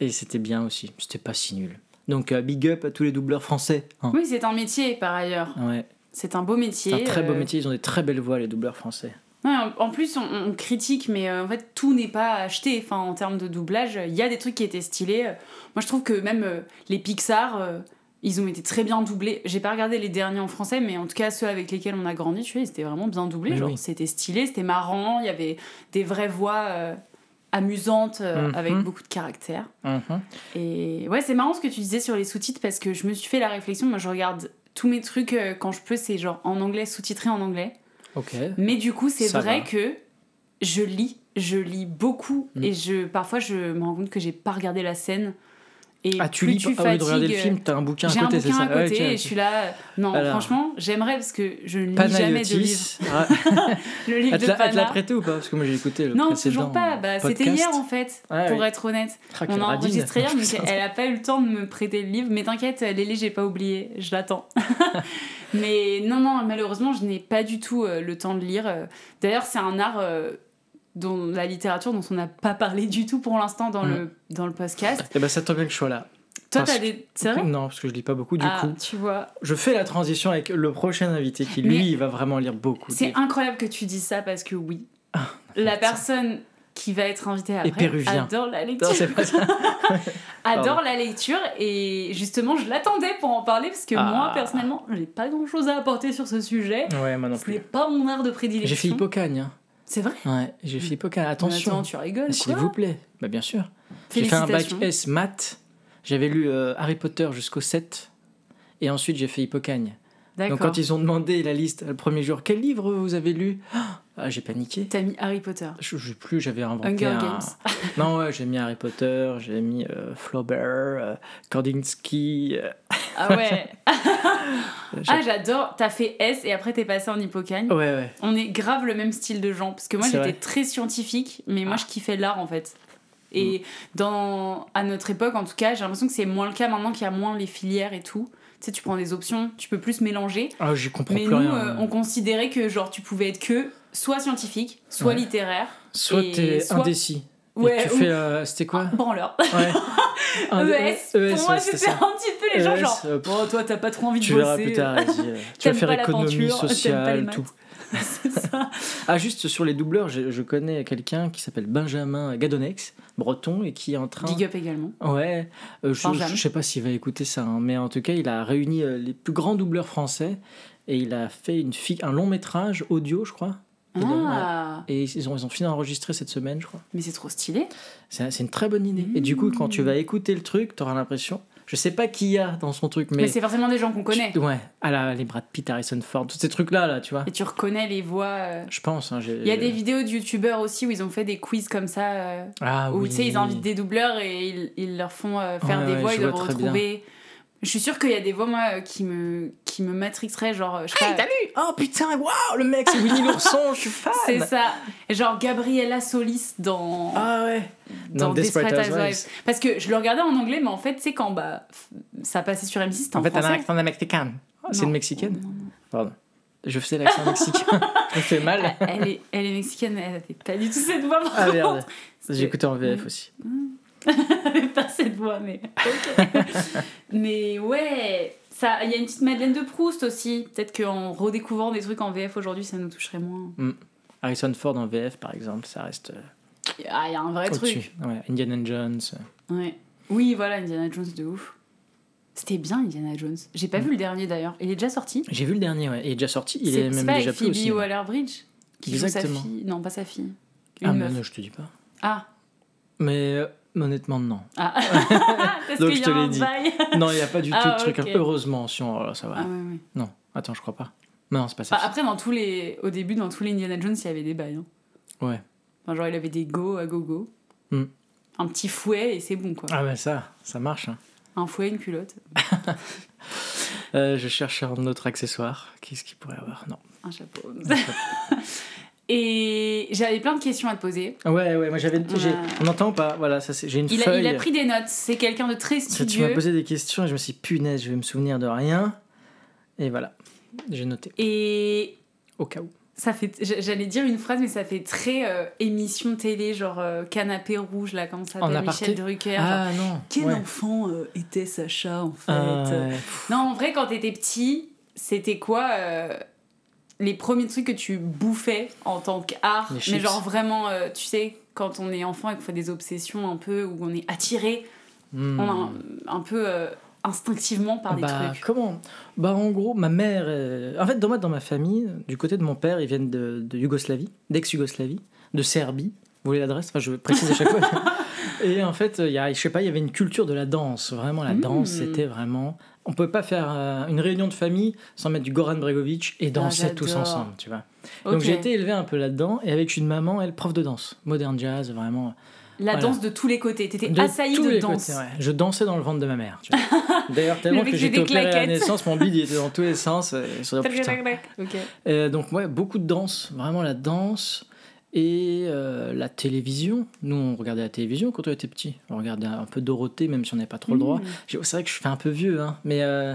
Et c'était bien aussi. C'était pas si nul. Donc, euh, big up à tous les doubleurs français. hein. Oui, c'est un métier, par ailleurs. Ouais, C'est un beau métier. c'est un très beau euh, métier. Ils ont des très belles voix, les doubleurs français. Ouais, en, en plus, on, on critique, mais euh, en fait, tout n'est pas acheté. Enfin, en termes de doublage, il y a des trucs qui étaient stylés. Moi, je trouve que même euh, les Pixar, euh, ils ont été très bien doublés. J'ai pas regardé les derniers en français, mais en tout cas, ceux avec lesquels on a grandi, tu vois, ils étaient vraiment bien doublés. Mais Genre, oui. c'était stylé, c'était marrant. Il y avait des vraies voix euh, amusantes euh, Mhm. avec beaucoup de caractère. Mhm. Et ouais, c'est marrant ce que tu disais sur les sous-titres parce que je me suis fait la réflexion. Moi, je regarde tous mes trucs euh, quand je peux, c'est genre en anglais, sous-titré en anglais. Ok. Mais du coup, c'est vrai va. que je lis, je lis beaucoup Mm. et je parfois je me rends compte que j'ai pas regardé la scène. Et Ah, tu plus lis tu au lieu de regarder le fatigues, film, t'as un bouquin J'ai à un côté, c'est bouquin ça à Ouais, côté ok, et ok. je suis là. Non, Alors. franchement, j'aimerais parce que je ne lis jamais de livre. Ah, Le livre de elle te l'a Pana. prêté ou pas? Parce que moi j'ai écouté le Non, toujours pas. Bah, C'était hier en fait, Ah, pour oui. être honnête. Ah, On a enregistré hier, mais elle a pas eu le temps de me prêter le livre. Mais t'inquiète, Lélie, j'ai pas oublié, je l'attends. mais non, non, malheureusement, je n'ai pas du tout euh, le temps de lire. Euh, D'ailleurs, c'est un art euh, dont la littérature dont on n'a pas parlé du tout pour l'instant dans, Mm. le, dans le podcast. Eh ben ça tombe bien que je sois là. Toi, t'as des. C'est vrai? Non, parce que je lis pas beaucoup du Ah, coup. tu vois. Je fais la transition avec le prochain invité qui lui Mais- il va vraiment lire beaucoup. C'est incroyable que tu dises ça parce que oui, Ah, la ça. personne qui va être invitée après péruvien. adore la lecture. Non, c'est pas ça. adore la lecture et justement je l'attendais pour en parler parce que Ah. moi personnellement j'ai pas grand chose à apporter sur ce sujet. Ouais, moi non Ce n'est plus. pas mon art de prédilection. J'ai fait Hippocagne. hein. C'est vrai? Ouais, j'ai fait. Mais Attention. Attends, tu rigoles S'il vous plaît. Bah bien sûr. J'ai fait un bac. S maths. J'avais lu euh, Harry Potter jusqu'au 7. Et ensuite j'ai fait Hippocagne. Donc quand ils ont demandé la liste le premier jour, quel livre vous avez lu? Ah, J'ai paniqué. T'as mis Harry Potter. Je je sais plus, j'avais inventé Hunger un... Games. Non, ouais, j'ai mis Harry Potter, j'ai mis euh, Flaubert, euh, Kandinsky. euh, Ah ouais. ah j'adore. T'as fait S et après t'es passé en hippocagne. Ouais, ouais. On est grave le même style de gens parce que moi j'étais très scientifique mais moi Ah. je kiffais l'art en fait. Et dans à notre époque en tout cas j'ai l'impression que c'est moins le cas maintenant qu'il y a moins les filières et tout. Tu sais tu prends des options, tu peux plus mélanger. Ah, j'y comprends Mais plus nous rien. euh, on considérait que genre tu pouvais être que soit scientifique, soit Ouais. littéraire. Soit et t'es soit- indécis. et Ouais, tu ou- fais. euh, C'était quoi branleur. Ouais. Un- ES, ES, pour moi ouais, c'était un petit peu les gens ES, genre bon toi t'as pas trop envie de Tu bosser. verras plus tard, euh, tu vas faire économie peinture, sociale, tout. c'est ça. Ah, juste sur les doubleurs, je, je connais quelqu'un qui s'appelle Benjamin Gadonex, breton, et qui est en train. Big up également. Ouais, euh, je, Benjamin. je sais pas s'il va écouter ça, hein, mais en tout cas, il a réuni euh, les plus grands doubleurs français et il a fait une fi- un long métrage audio, je crois. Ah, Et ils ont, ils ont fini d'enregistrer cette semaine, je crois. mais c'est trop stylé. C'est c'est une très bonne idée. Et du coup, quand tu vas écouter le truc, tu auras l'impression. Je sais pas qui y a dans son truc, Mais, mais. c'est forcément des gens qu'on connaît. Ouais, ah là, les Brad Pitt, Harrison Ford, tous ces trucs-là, là, tu vois. Et tu reconnais les voix. euh. Je pense. hein, Il y a des vidéos de youtubeurs aussi où ils ont fait des quiz comme ça. euh, Ah où oui. tu sais, ils invitent des doubleurs et ils, ils leur font euh, faire Ouais, des ouais, voix, ils doivent bien. Je suis sûre qu'il y a des voix, moi, qui me, qui me matrixeraient. Genre, je sais Hey, t'as lu Oh putain, waouh, le mec, c'est Winnie l'ourson, je suis fan C'est ça. Genre Gabriella Solis dans, Ah ouais dans Dans Desperate, Desperate Housewives. Parce que je le regardais en anglais, mais en fait, c'est quand bah, ça passait sur M6, c'était en, En fait, t'as français. l'accent mexicain. Oh, c'est une mexicaine Non, non. Pardon. Je faisais l'accent mexicain. je me fais mal. Elle est, elle est mexicaine, elle avait pas du tout cette voix. par Ah contre. merde. Écouté en VF aussi. pas cette voix, mais mais ouais, il y a une petite Madeleine de Proust aussi. Peut-être qu'en redécouvrant des trucs en VF aujourd'hui, ça nous toucherait moins. Harrison Ford en VF, par exemple, ça reste euh, Ah, il y a un vrai truc. Ouais, Indiana Jones. Ouais. Oui, voilà, Indiana Jones de ouf. C'était bien Indiana Jones. J'ai Mm. pas vu le dernier d'ailleurs. Il est déjà sorti. J'ai vu le dernier, ouais. Il est déjà sorti. Il est c'est même pas déjà Phoebe aussi. Waller-Bridge qui joue Exactement. sa fille. Non, pas sa fille. Une Ah, meuf. non, je te dis pas. Ah, Mais euh, honnêtement, non. ah. Donc, je te l'ai dit. Non, il n'y a pas du tout Ah, de truc. Heureusement, si on... ça va. Ah ouais, ouais. Non, attends, je crois pas. Non, c'est pas ça. Enfin, après, dans tous les... au début, dans tous les Indiana Jones, il y avait des bails. hein. Ouais. Enfin, genre, il avait des go à gogo. Hmm. Un petit fouet et c'est bon, quoi. Ah, bah ça, ça marche. hein. Un fouet, une culotte, Euh, je cherche un autre accessoire. Qu'est-ce qu'il pourrait avoir? Non. un chapeau. et j'avais plein de questions à te poser. Ouais, ouais, moi j'avais. On entend pas? Voilà, ça c'est. J'ai une Il a, feuille. il a pris des notes. C'est quelqu'un de très Ça, tu m'as studieux. posé des questions et je me suis dit, punaise, je vais me souvenir de rien. Et voilà, j'ai noté, Et au cas où. ça fait. J'allais dire une phrase, mais ça fait très euh, émission télé, genre euh, canapé rouge, là, comment ça s'appelle Michel Drucker. genre, Ah non Quel ouais. enfant euh, était Sacha, en fait Ah, ouais. Non, en vrai, quand t'étais petit, c'était quoi les premiers trucs que tu bouffais en tant qu'art Mais genre vraiment, euh, tu sais, quand on est enfant et qu'on fait des obsessions un peu, où on est attiré Hmm. on a un, un peu euh, instinctivement par des bah, trucs. comment? Bah, en gros, ma mère. euh, En fait, dans, moi, dans ma famille, du côté de mon père, ils viennent de, de Yougoslavie, d'ex-Yougoslavie, de Serbie. Vous voulez l'adresse? Enfin, je précise à chaque fois. Et en fait, il y a, je sais pas, il y avait une culture de la danse. Vraiment, la Mm. danse, c'était vraiment. On peut pas faire euh, une réunion de famille sans mettre du Goran Bregovic et danser tous ensemble, tu vois. Donc j'ai été élevé un peu là-dedans et avec une maman, elle prof de danse, modern jazz, vraiment. La voilà. danse de tous les côtés. T'étais De assailli de danse. côtés, ouais. Je dansais dans le ventre de ma mère. D'ailleurs, tellement que j'étais opéré à la naissance, mon bide était dans tous les sens. Et dit, oh. Euh, donc ouais, beaucoup de danse, vraiment la danse et euh, la télévision. Nous, on regardait la télévision quand on était petit. On regardait un peu Dorothée, même si on n'avait pas trop le droit. Mmh. C'est vrai que je fais un peu vieux, hein, mais euh,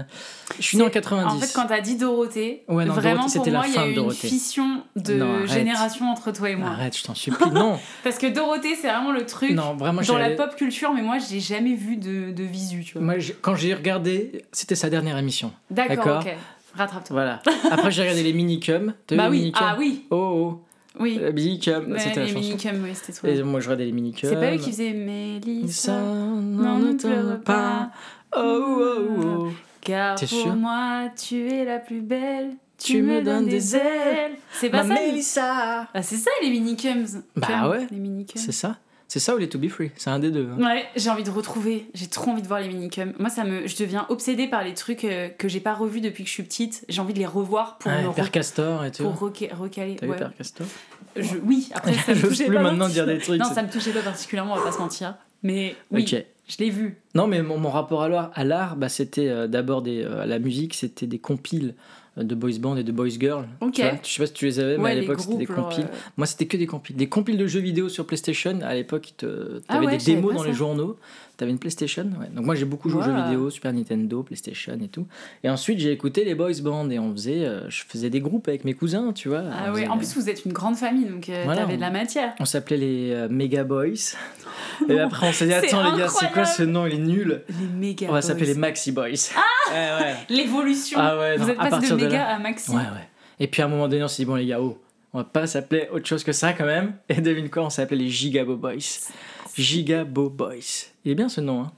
je suis né en C'est- 90. En fait, quand t'as dit Dorothée, Ouais, non, vraiment Dorothée, pour moi, il y a eu une fission de Non, génération entre toi et moi. Arrête, je t'en supplie. Non, Parce que Dorothée, c'est vraiment le truc non, vraiment, dans la pop culture, mais moi, j'ai jamais vu de, de visu, tu vois. Moi, quand j'ai regardé, c'était sa dernière émission. D'accord, ok. Rattrape-toi. Voilà. Après, j'ai regardé les minicums. T'as vu Bah les oui, minicums ah oui, Oh, oh. Oui. Minicums, Mais c'était la les chanson. minicums, oui, c'était trop Et moi, je regardais les minicums. C'est pas lui qui faisait Ça, Mélissa, non, ne pleure pas. Oh, oh, oh. car T'es pour moi, tu es la plus belle. Tu me donnes des ailes. C'est pas ça Mélissa. Ah, c'est ça les minicums. Bah ouais. Les minicums. C'est ça C'est ça ou les To Be Free? C'est un des deux. hein. Ouais, j'ai envie de retrouver. J'ai trop envie de voir les minicums. Moi, ça me, je deviens obsédée par les trucs euh, que j'ai pas revus depuis que je suis petite. J'ai envie de les revoir pour Ouais, me Père re- Castor et tout. pour reca- recaler. T'as vu Ouais. Père Castor? Je- oui, après ça me touchait plus pas maintenant dire des trucs, Non, ça me touchait pas particulièrement, on va pas se mentir. Mais oui, je l'ai vu. Non, mais mon, mon rapport à l'art, à l'art bah, c'était euh, d'abord des, euh, à la musique, c'était des compiles de boys band et de boys girl. Ok. Tu vois, je sais pas si tu les avais, mais ouais, à l'époque c'était des compiles. euh, Moi, c'était que des compiles. Des compiles de jeux vidéo sur PlayStation. À l'époque, tu avais Ah ouais, des démos dans les journaux. Tu avais une PlayStation. ouais. Donc, moi, j'ai beaucoup joué aux jeux vidéo, Super Nintendo, PlayStation et tout. Et ensuite, j'ai écouté les boys band et on faisait, euh, je faisais des groupes avec mes cousins, tu vois. Ah faisait- en plus vous êtes une grande famille, donc euh, Voilà, t'avais on- de la matière. On s'appelait les euh, Mega Boys. Et après, on s'est dit, attends, les gars, c'est quoi ce nom? Il est nul. Les méga On va s'appeler les. Maxi Boys. Ah ouais, ouais. L'évolution. Ah ouais, vous non, êtes passé de de méga là- à maxi. Ouais, ouais. Et puis à un moment donné, on s'est dit, bon, les gars, oh, on va pas s'appeler autre chose que ça quand même. Et devine quoi, on s'appelait les Gigabo Boys. Gigabo Boys. Il est bien ce nom, hein.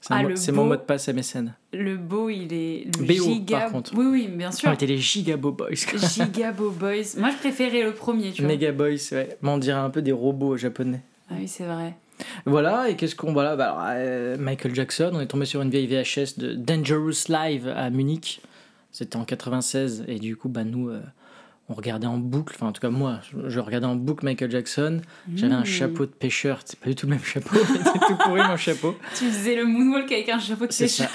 C'est Ah, c'est mon beau. mot de passe MSN. Le beau, il est. Le BO, giga... par contre. Oui, oui, bien sûr. On était les Gigabo Boys. Gigabo Boys. Moi, je préférais le premier, tu vois. Mega Boys, ouais. Mais on dirait un peu des robots japonais. Ah oui, c'est vrai. Voilà, et qu'est-ce qu'on. Voilà, bah alors, euh, Michael Jackson, on est tombé sur une vieille VHS de Dangerous Live à Munich. C'était en 96, et du coup, bah nous, euh, on regardait en boucle, enfin en tout cas moi, je, regardais en boucle Michael Jackson. J'avais un Mmh. chapeau de pêcheur, c'est pas du tout le même chapeau, il était tout pourri mon chapeau. Tu faisais le moonwalk avec un chapeau de pêcheur.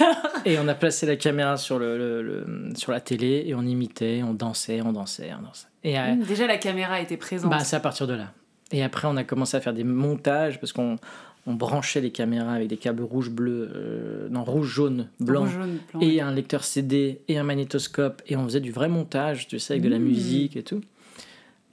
Et on a placé la caméra sur, le, le- le- sur la télé, et on imitait, on dansait, on dansait, on dansait. Et euh, Mmh, Déjà, la caméra était présente. bah, c'est à partir de là. Et après, on a commencé à faire des montages parce qu'on on branchait les caméras avec des câbles rouge, bleu, euh, non, rouge, jaune, blanc. Rouge, jaune, blanc. Et un lecteur CD et un magnétoscope. Et on faisait du vrai montage, tu sais, avec de la Mmh. musique et tout.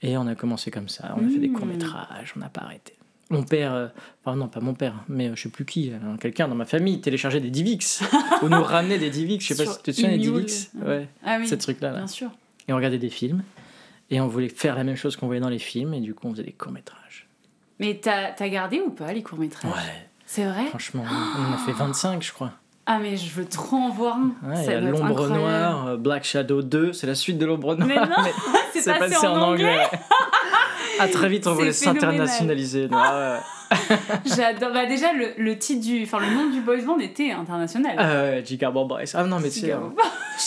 Et on a commencé comme ça. On a fait des Mmh. courts-métrages, on n'a pas arrêté. Mon père, euh, enfin non, pas mon père, mais euh, je sais plus qui, euh, quelqu'un dans ma famille téléchargeait des Divix ou nous ramenait des Divix. Je sais pas si tu te souviens des. Divix. Ouais, Ah oui, ces trucs-là. Là. bien sûr. Et on regardait des films. Et on voulait faire la même chose qu'on voyait dans les films. Et du coup, on faisait des courts-métrages. Mais t'as t'as gardé ou pas les courts-métrages? Ouais, C'est vrai? Franchement, on en a fait 25, je crois. Ah, mais je veux trop en voir un. Ouais, il y a L'ombre noire, euh, Black Shadow 2, c'est la suite de l'ombre noire. Mais non, c'est passé en anglais. Ah, très vite, on voulait s'internationaliser. Ouais, ouais. J'adore. Bah, déjà, le, le titre du. Enfin, le nom du boys band était international. Ah ouais, Chicago Boys. Ah non, mais tu sais, Chicago.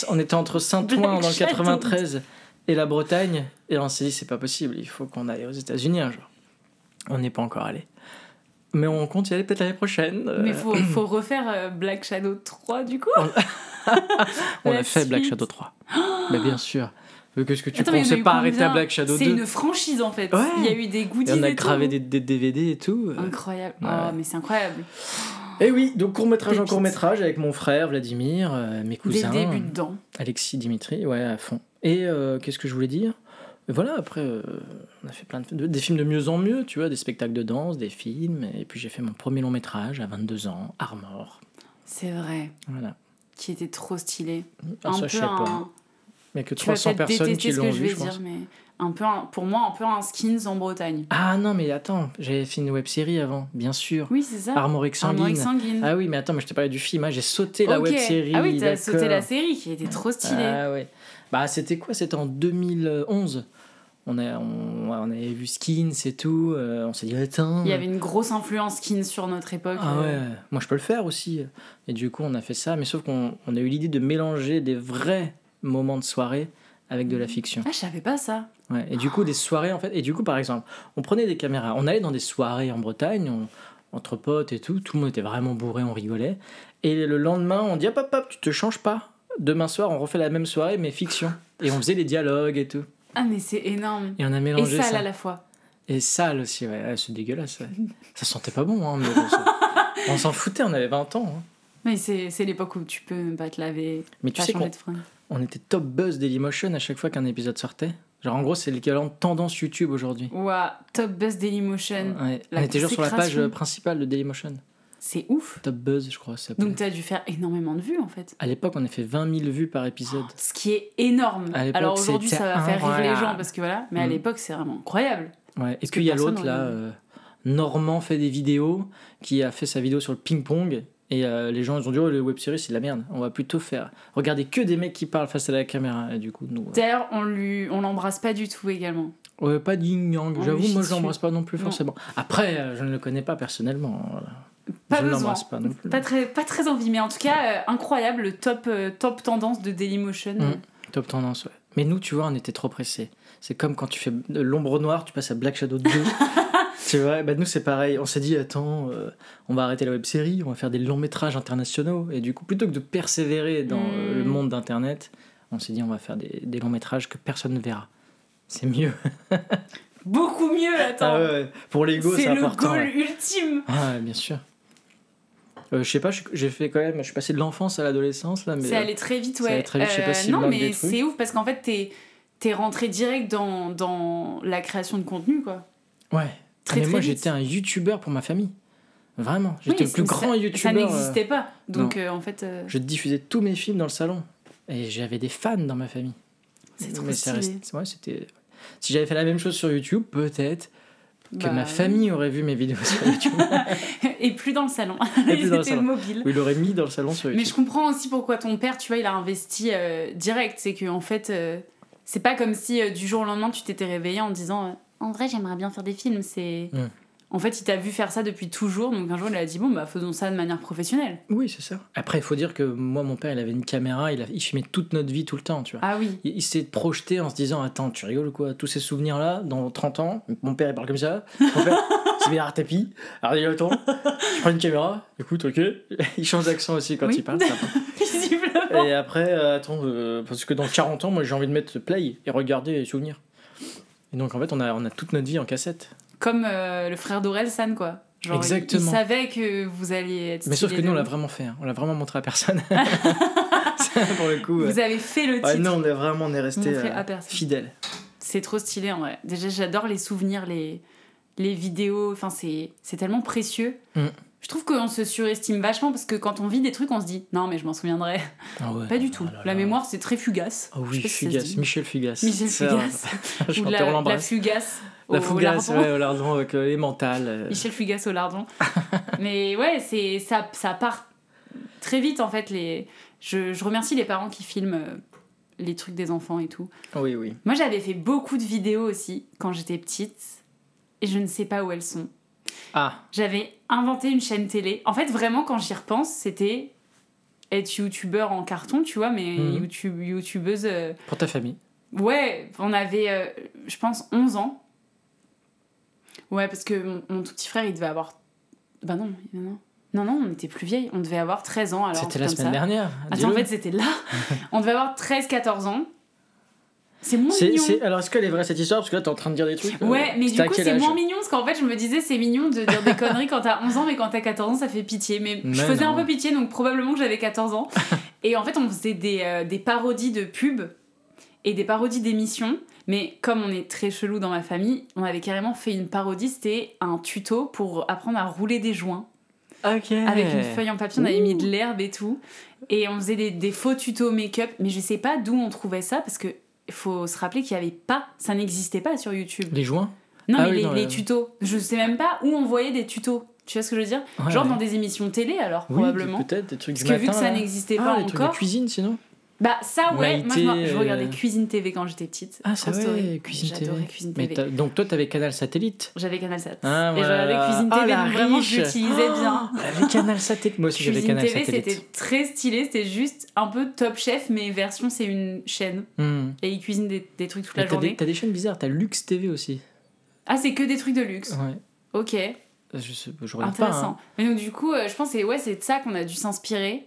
on était entre Saint-Ouen dans le Shadow. 93 et la Bretagne, et on s'est dit, c'est pas possible, il faut qu'on aille aux États-Unis un jour. On n'est pas encore allé. Mais on compte y aller peut-être l'année prochaine. euh, Mais faut, faut refaire euh, Black Shadow 3 du coup. on a fait Black. Shadow 3. mais bien sûr. Qu'est-ce que tu Attends, pensais pas arrêter à Black Shadow C'est 2 une franchise en fait. Ouais. Il y a eu des goodies. Et on a et gravé tout. des, des DVD et tout. Incroyable. Ouais. Oh, mais c'est incroyable. Et oui, donc court-métrage en Pépites. court-métrage avec mon frère Vladimir, euh, mes cousins. le début dedans. Alexis Dimitri, ouais, à fond. Et euh, qu'est-ce que je voulais dire? Et Voilà, après, euh, on a fait plein de, de- des films de mieux en mieux, tu vois, des spectacles de danse, des films. Et puis j'ai fait mon premier long métrage à 22 ans, Armor. C'est vrai. Voilà. Qui était trop stylé. Ah, un ça, peu je sais pas. un. Il n'y a que Tu vas 300 peut-être personnes qui ce que l'ont je vu, je pense. dire, mais un peu un- pour moi un peu un skins en Bretagne. Ah non, mais attends, j'avais fait une web série avant, bien sûr. Oui, c'est ça. Armorique sanguine. Sanguine. Ah oui, mais attends, mais je t'ai parlé du film, hein, j'ai sauté la web série. Ah oui, t'as sauté la série qui était trop stylée. Ah ouais. Bah c'était quoi? C'était en 2011. On, a, on, on avait vu Skins et tout. euh, on s'est dit, attends. Il y avait une grosse influence skins sur notre époque. Ah euh, ouais, moi je peux le faire aussi. Et du coup, on a fait ça, mais sauf qu'on on a eu l'idée de mélanger des vrais moments de soirée avec de la fiction. Ah, je savais pas ça. Ouais, et du coup, des soirées en fait. Et du coup, par exemple, on prenait des caméras, on allait dans des soirées en Bretagne, on- entre potes et tout, tout le monde était vraiment bourré, on rigolait. Et le lendemain, on dit hop hop hop, tu te changes pas. Demain soir, on refait la même soirée, mais fiction. Et on faisait les dialogues et tout. Ah, mais c'est énorme. Et on a Et mélangé sale ça. à la fois. Et sale aussi, ouais, Ouais, c'est dégueulasse. ouais. ça sentait pas bon, hein, mais bon, ça- on s'en foutait, on avait 20 ans. hein. Mais c'est l'époque où tu peux pas te laver, Mais tu sais changer qu'on de on était top buzz Dailymotion à chaque fois qu'un épisode sortait. Genre en gros, c'est l'équivalent de tendance YouTube aujourd'hui. Ouah, Top Buzz Dailymotion. Ouais. On était genre sur la page principale de Dailymotion. C'est ouf. Top Buzz, je crois. Ça. Donc t'as dû faire énormément de vues en fait. À l'époque, on a fait 20 000 vues par épisode. Ce qui est énorme. Alors aujourd'hui, ça va faire rire les gens parce que voilà. Mais à Mm. l'époque, c'est vraiment incroyable. Ouais. Et puis il y a l'autre là, euh, Normand fait des vidéos, qui a fait sa vidéo sur le ping-pong. Et euh, les gens ils ont dit oh les web-séries c'est de la merde. On va plutôt faire regarder que des mecs qui parlent face à la caméra. Et du coup nous. euh, D'ailleurs, on lui, on l'embrasse pas du tout également. ouais, pas yin yang. J'avoue moi je l'embrasse pas non plus Non. forcément. Après euh, je ne le connais pas personnellement. voilà. Pas je besoin. pas non plus. Pas très, pas très envie, mais en tout cas, euh, incroyable, le top, euh, top tendance de Dailymotion. Mm. Top tendance, ouais. Mais nous, tu vois, on était trop pressés. C'est comme quand tu fais l'ombre noire, tu passes à Black Shadow 2. tu vois, bah nous, c'est pareil. On s'est dit, attends, euh, on va arrêter la web série, on va faire des longs métrages internationaux. Et du coup, plutôt que de persévérer dans euh, Mm. le monde d'Internet, on s'est dit, on va faire des, des longs métrages que personne ne verra. C'est mieux. Beaucoup mieux, attends. Ah ouais, pour l'ego, c'est c'est le important. goal ouais. ultime. Ah ouais, bien sûr. Euh, je sais pas, j'ai fait quand même, je suis passé de l'enfance à l'adolescence là, mais C'est allé très vite, ça ouais. très vite, je sais pas Euh, s'il non, mais c'est ouf parce qu'en fait, t'es es rentré direct dans, dans la création de contenu, quoi. ouais. Très, mais très moi, j'étais un youtubeur pour ma famille. Vraiment, j'étais Oui, le plus ça- grand Ça youtubeur. euh, n'existait pas. Donc, euh, en fait, euh, Je diffusais tous mes films dans le salon. Et j'avais des fans dans ma famille. c'est trop Mais ça stylé. reste- ouais, c'était... Si j'avais fait la même chose sur YouTube, peut-être que Bah, ma famille aurait vu mes vidéos sur YouTube. Et plus dans le salon. Et Ils plus dans le salon. Ou il l'aurait mis dans le salon sur Mais YouTube. je comprends aussi pourquoi ton père, tu vois, il a investi euh, direct. C'est que en fait, euh, c'est pas comme si euh, du jour au lendemain tu t'étais réveillé en disant En vrai, j'aimerais bien faire des films. C'est. Mm. En fait, il t'a vu faire ça depuis toujours. Donc un jour, il a dit Bon, bah faisons ça de manière professionnelle. Oui, c'est ça. Après, il faut dire que moi, mon père, il avait une caméra, il, a... il filmait toute notre vie tout le temps, tu vois. Ah oui. Il, il s'est projeté en se disant Attends, tu rigoles ou quoi? Tous ces souvenirs-là, dans 30 ans, mon père, il parle comme ça. Mon père, c'est bien tapis. Alors, il dit Attends, je prends une caméra, écoute, ok. Il change d'accent aussi quand Oui. il parle. Visiblement. Et après, euh, attends, euh, parce que dans 40 ans, moi j'ai envie de mettre play et regarder les souvenirs. Et donc en fait, on a, on a toute notre vie en cassette. Comme euh, le frère d'Orelsan, quoi. Genre, Exactement. Il, savait que vous alliez être. Mais sauf que nous, on l'a vraiment fait. hein. On l'a vraiment montré à personne. Ça, pour le coup. Vous ouais. avez fait le titre. Ouais, non, on est vraiment on est resté euh, fidèle. C'est trop stylé en vrai. Déjà, j'adore les souvenirs, les, les vidéos. Enfin, c'est c'est tellement précieux. Mm. Je trouve qu'on se surestime vachement parce que quand on vit des trucs, on se dit non, mais je m'en souviendrai. Ah ouais. Pas du tout. Oh là La mémoire, c'est très fugace. Ah Je oui, si Fugace. Michel Fugace. Michel Fugace. Ou la, la fugace. La lardon. ouais, au lardon avec euh, les mentales. euh. Michel Fugace au lardon. mais ouais, c'est ça, ça part très vite en fait. Les... Je, je remercie les parents qui filment euh, les trucs des enfants et tout. Oui, oui. Moi, j'avais fait beaucoup de vidéos aussi quand j'étais petite et je ne sais pas où elles sont. Ah, J'avais inventé une chaîne télé. En fait, vraiment, quand j'y repense, c'était être youtubeur en carton, tu vois, mais Mhm. YouTube, youtubeuse. euh, pour ta famille. Ouais, on avait, euh, je pense, 11 ans. Ouais, parce que mon, mon tout petit frère, il devait avoir. Bah non, non, non, non, on était plus vieille. On devait avoir 13 ans. alors C'était la semaine ça. dernière. Attends, en fait, c'était là. on devait avoir 13-14 ans. C'est moins mignon. Alors, est-ce qu'elle est vraie cette histoire? Parce que là, t'es en train de dire des trucs. euh, Ouais, mais du coup, c'est moins mignon parce qu'en fait, je me disais, c'est mignon de dire des conneries quand t'as 11 ans, mais quand t'as 14 ans, ça fait pitié. Mais, je faisais non. un peu pitié, donc probablement que j'avais 14 ans. et en fait, on faisait des, euh, des parodies de pubs et des parodies d'émissions. Mais comme on est très chelou dans ma famille, on avait carrément fait une parodie, c'était un tuto pour apprendre à rouler des joints. Ok. Avec une feuille en papier, on avait mis de l'herbe et tout. Et on faisait des, des faux tutos make-up. Mais je sais pas d'où on trouvait ça parce que faut se rappeler qu'il y avait pas, ça n'existait pas sur YouTube. Les joints? Non, Ah mais oui, les, non, les tutos. Je sais même pas où on voyait des tutos. Tu vois ce que je veux dire? Ouais, Genre ouais. dans des émissions télé, alors, Oui, probablement. peut-être des trucs Parce du que vu que ça là. n'existait Ah, pas les trucs de encore. cuisine sinon Bah, ça, ouais. Moi, je, me- Maïté, je regardais euh, Cuisine TV quand j'étais petite. Ah, ça ouais, Cuisine TV. Cuisine Mais TV. t'as- donc toi, t'avais Canal Satellite J'avais Canal Sat. Ah, et je voilà. regardais Cuisine Ah, TV, donc vraiment, riche. je l'utilisais bien. Elle avait Canal Satellite. Moi aussi, j'avais Cuisine Canal TV, c'était Satellite. très stylé. C'était juste un peu Top Chef, mais version, c'est une chaîne. Hmm. Et ils cuisinent des, des trucs toute Mais la T'as des, journée. t'as des chaînes bizarres. T'as Lux TV aussi. Ah, c'est que des trucs de luxe. Ouais. Ok. Je, je regarde pas. Intéressant. hein. Mais donc du coup, euh, je pense que ouais, c'est de ça qu'on a dû s'inspirer.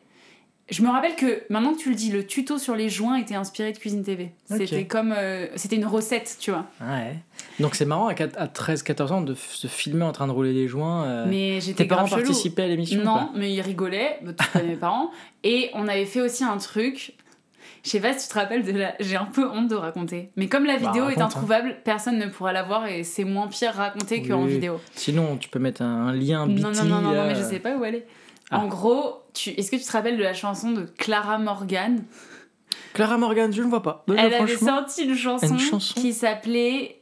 Je me rappelle que maintenant que tu le dis, le tuto sur les joints était inspiré de Cuisine TV. C'était comme euh, c'était une recette, tu vois. Ouais. Donc c'est marrant à, 13-14 ans de se filmer en train de rouler des joints. euh, Mais j'étais Tes parents chelou. participaient à l'émission Non, mais ils rigolaient. Bah, mes parents. Et on avait fait aussi un truc. Je sais pas si tu te rappelles de la. J'ai un peu honte de raconter. Mais comme la Bah, vidéo est hein. introuvable, personne ne pourra la voir et c'est moins pire raconté Oui, qu'en vidéo. Sinon, tu peux mettre un, un lien. Non, non, non, non, non, mais je sais pas où elle est. Ah. En gros, tu... est-ce que tu te rappelles de la chanson de Clara Morgan? Clara Morgan, je ne vois pas. Déjà, Elle avait sorti une chanson, Une chanson qui s'appelait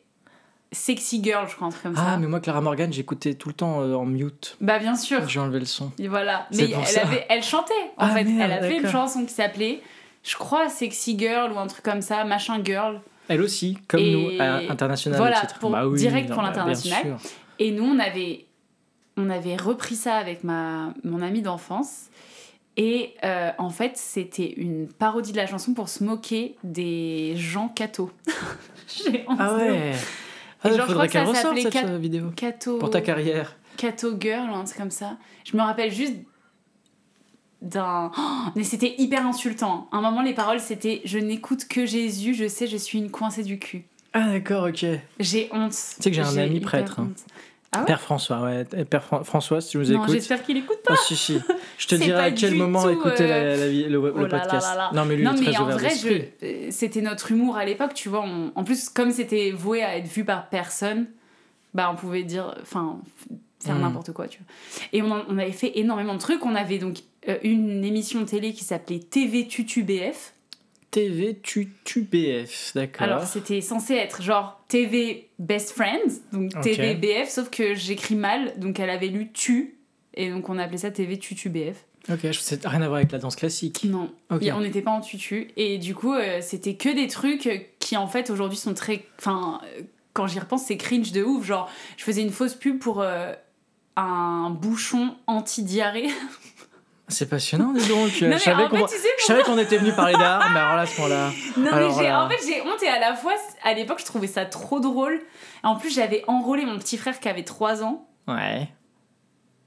Sexy Girl, je crois, un truc comme Ah, ça. mais moi, Clara Morgan, j'écoutais tout le temps euh, en mute. Bah bien sûr. J'ai enlevé le son. Et voilà. Mais pour elle, ça. avait, elle chantait, en Ah, fait. merde, elle a fait une chanson qui s'appelait, je crois, Sexy Girl ou un truc comme ça, machin girl. Elle aussi, comme Et nous, à international voilà, le titre. pour- Bah oui, direct non, pour bah, l'international. Et nous, on avait, on avait repris ça avec ma, mon amie d'enfance. Et euh, en fait, c'était une parodie de la chanson pour se moquer des gens cathos. J'ai honte Ah de- ouais. Ah, genre, faudrait que qu'elle ressorte cette Cat- vidéo. Pour ta carrière. Catho Girl un truc comme ça. Je me rappelle juste d'un. Oh, mais c'était hyper insultant. À un moment, les paroles c'était Je n'écoute que Jésus, je sais, je suis une coincée du cul. Ah d'accord, ok. J'ai honte. Tu sais que j'ai un ami prêtre, hein. Ah ouais Père François, ouais. Père Fran- François, si tu nous Non, écoutes. j'espère qu'il écoute pas. Ah si, si. Je te dirai à quel moment écouter euh, la le, Oh podcast. là là. Non, mais lui, non, il est mais très en vrai, je- euh, c'était notre humour à l'époque, tu vois. on- En plus, comme c'était voué à être vu par personne, bah on pouvait dire. Enfin, faire Mm. n'importe quoi, tu vois. Et on, en- on avait fait énormément de trucs. On avait donc euh, une émission télé qui s'appelait TV Tutu BF. TV Tutu BF, d'accord. Alors, c'était censé être genre TV Best Friends, donc. TV BF, sauf que j'écris mal, donc elle avait lu Tu, et donc on appelait ça TV Tutu BF. Ok, je sais rien à voir avec la danse classique. Non, Ok. Et on n'était pas en tutu. Et du coup, euh, c'était que des trucs qui, en fait, aujourd'hui sont très. Enfin, euh, quand j'y repense, c'est cringe de ouf. Genre, je faisais une fausse pub pour euh, un bouchon anti-diarrhée. C'est passionnant, dis donc. je savais qu'on tu sais, était venu parler d'art, mais alors là, à ce moment-là. Non, Alors mais là- en fait, j'ai honte et à la fois, à l'époque, je trouvais ça trop drôle. En plus, j'avais enrôlé mon petit frère qui avait 3 ans Ouais.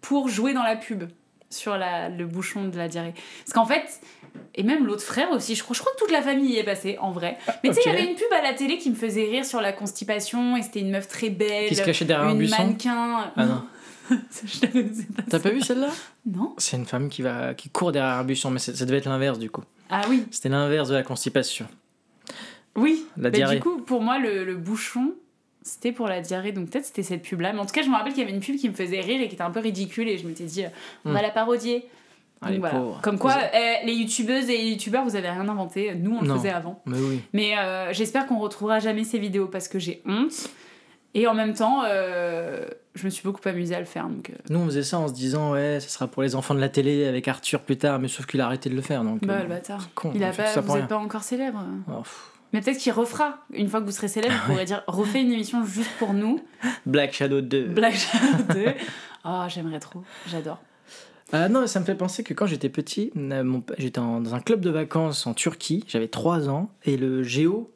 pour jouer dans la pub sur la, le bouchon de la diarrhée. Parce qu'en fait, et même l'autre frère aussi, je crois, je crois que toute la famille y est passée en vrai. Mais tu sais, il y avait une pub à la télé qui me faisait rire sur la constipation et c'était une meuf très belle. Qui se cachait derrière un buisson. mannequin. Ah non. je la connaissais pas. T'as pas vu celle-là? Non C'est une femme qui, va, qui court derrière un buisson, mais ça devait être l'inverse du coup. Ah oui, C'était l'inverse de la constipation. oui. La Bah, diarrhée. du coup, pour moi, le, le bouchon, c'était pour la diarrhée. Donc peut-être c'était cette pub-là. Mais en tout cas, je me rappelle qu'il y avait une pub qui me faisait rire et qui était un peu ridicule. Et je m'étais dit, euh, on Hmm. va la parodier. Ah, Donc les voilà. pauvres. Comme quoi, Vous- eh, les youtubeuses et les youtubeurs, vous avez rien inventé. Nous, on le Non. faisait avant. Mais oui. Mais euh, j'espère qu'on retrouvera jamais ces vidéos parce que j'ai honte. Et en même temps, euh, je me suis beaucoup amusée à le faire. Donc, euh, Nous, on faisait ça en se disant, ouais, ça sera pour les enfants de la télé avec Arthur plus tard, mais sauf qu'il a arrêté de le faire. Donc, bah, euh, le bâtard. con, Il a pas, ça vous pour êtes rien. pas encore célèbre. Oh. Mais peut-être qu'il refera. Une fois que vous serez célèbre, vous pourrez dire refais une émission juste pour nous. Black Shadow 2. Black Shadow 2. Oh, j'aimerais trop. J'adore. Ah non, ça me fait penser que quand j'étais petit, euh, j'étais dans un club de vacances en Turquie, j'avais 3 ans, et le géo,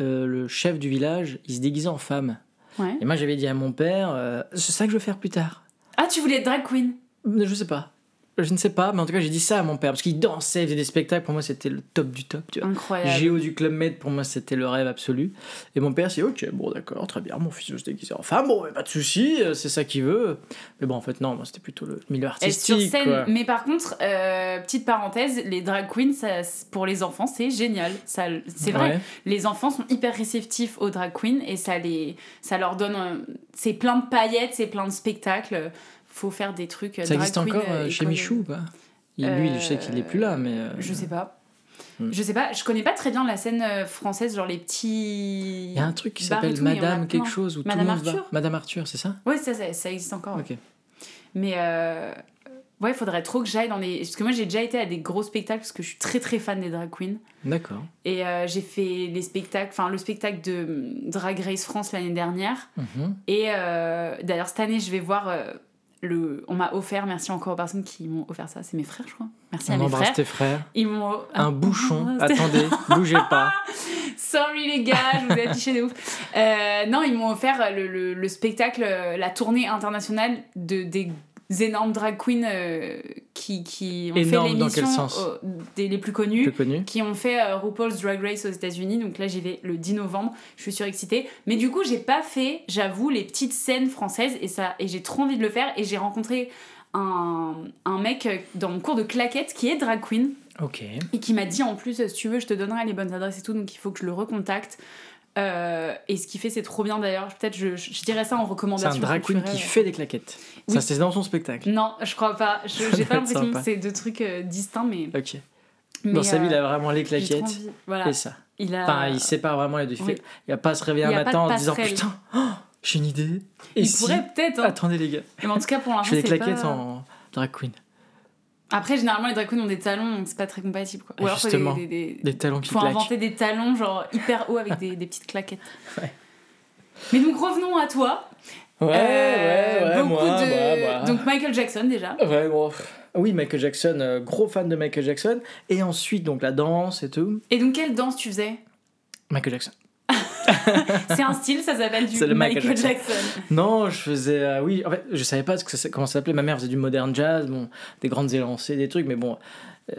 euh, le chef du village, il se déguisait en femme. Ouais. Et moi j'avais dit à mon père, euh, c'est ça que je veux faire plus tard. Ah, tu voulais être drag queen? Je sais pas. Je ne sais pas, mais en tout cas j'ai dit ça à mon père, parce qu'il dansait, il faisait des spectacles, pour moi c'était le top du top, tu vois. Incroyable. Géo du Club Med, pour moi, c'était le rêve absolu. Et mon père s'est dit, ok, bon, d'accord, très bien, mon fils veut se déguiser en femme, bon, mais pas de souci, euh, c'est ça qu'il veut. Mais bon, en fait, non, moi, c'était plutôt le milieu sur artistique. scène. quoi. Mais par contre, euh, petite parenthèse, les drag queens, ça, c'est- pour les enfants, c'est génial. Ça, c'est vrai. Ouais. Les enfants sont hyper réceptifs aux drag queens et ça, les, ça leur donne. euh, c'est plein de paillettes, c'est plein de spectacles. Faut faire des trucs. euh, Ça drag existe queen, encore euh, euh, chez. Michou ou pas? Il- Lui, je sais qu'il est plus là, mais. Je sais pas. Hmm. Je sais pas, je connais pas très bien la scène française, genre les petits. Il y a un truc qui s'appelle Madame quelque chose où Madame tout le monde Arthur va. Madame Arthur, c'est ça? Ouais, ça, ça, ça existe encore. Ok. Mais euh, ouais, il faudrait trop que j'aille dans les. Parce que moi, j'ai déjà été à des gros spectacles parce que je suis très très fan des drag queens. D'accord. Et euh, j'ai fait les spectacles, enfin le spectacle de Drag Race France l'année dernière. Mhm. Et euh, d'ailleurs, cette année, je vais voir. Le... On m'a offert, merci encore aux personnes qui m'ont offert ça. C'est mes frères, je crois. Merci à On mes embrasse frères. tes frères. Ils m'ont. Un bouchon. C'était- Attendez, bougez pas. Sorry les gars, je vous ai affiché de ouf. Euh, non, ils m'ont offert le, le- le spectacle, euh, la tournée internationale de, des énormes drag queens euh, qui, qui ont Énorme fait dans l'émission, quel sens euh, des les plus connus. Plus connu. qui ont fait euh, RuPaul's Drag Race aux États-Unis. Donc là, j'y vais le 10 novembre. Je suis surexcitée. Mais du coup, j'ai pas fait, j'avoue, les petites scènes françaises et ça et j'ai trop envie de le faire. Et j'ai rencontré un, un mec dans mon cours de claquettes qui est drag queen Ok. et qui m'a dit en plus, si tu veux, je te donnerai les bonnes adresses et tout. Donc il faut que je le recontacte. Euh, et ce qu'il fait, c'est trop bien d'ailleurs. Peut-être je, je, je dirais ça en C'est recommandation. un drag queen qui fait des claquettes. Oui. Ça, c'est dans son spectacle. Non, je crois pas. Je- J'ai pas l'impression que c'est deux trucs euh, distincts, mais. Ok. mais, Dans sa vie, euh, il a vraiment les claquettes. Voilà. et ça. Il a. Enfin, il sépare vraiment les deux. Il oui. il va pas se réveiller un a matin en disant putain, oh, j'ai une idée. Et il si pourrait peut-être. hein. Attendez les gars, Mais en tout cas, pour je l'instant, fais des claquettes pas... en drag queen. Après, généralement, les drag queens ont des talons, donc c'est pas très compatible. Quoi. Ou Ah, alors, justement, des, des, des- Des talons qui faut claquent. inventer des talons, genre hyper hauts avec des petites claquettes. Ouais. Mais donc, revenons à toi. Ouais, Euh, ouais, ouais, beaucoup moi, de... bah, bah. Donc, Michael Jackson, déjà. Ouais, bon. Oui, Michael Jackson, euh, gros fan de Michael Jackson. Et ensuite, donc la danse et tout. Et donc, quelle danse tu faisais? Michael Jackson. C'est un style, ça s'appelle du Michael, Michael Jackson. Non, je faisais. euh, oui, en fait, je savais pas ce que ça, comment ça s'appelait. Ma mère faisait du modern jazz, bon, des grandes élancées, des trucs, mais bon.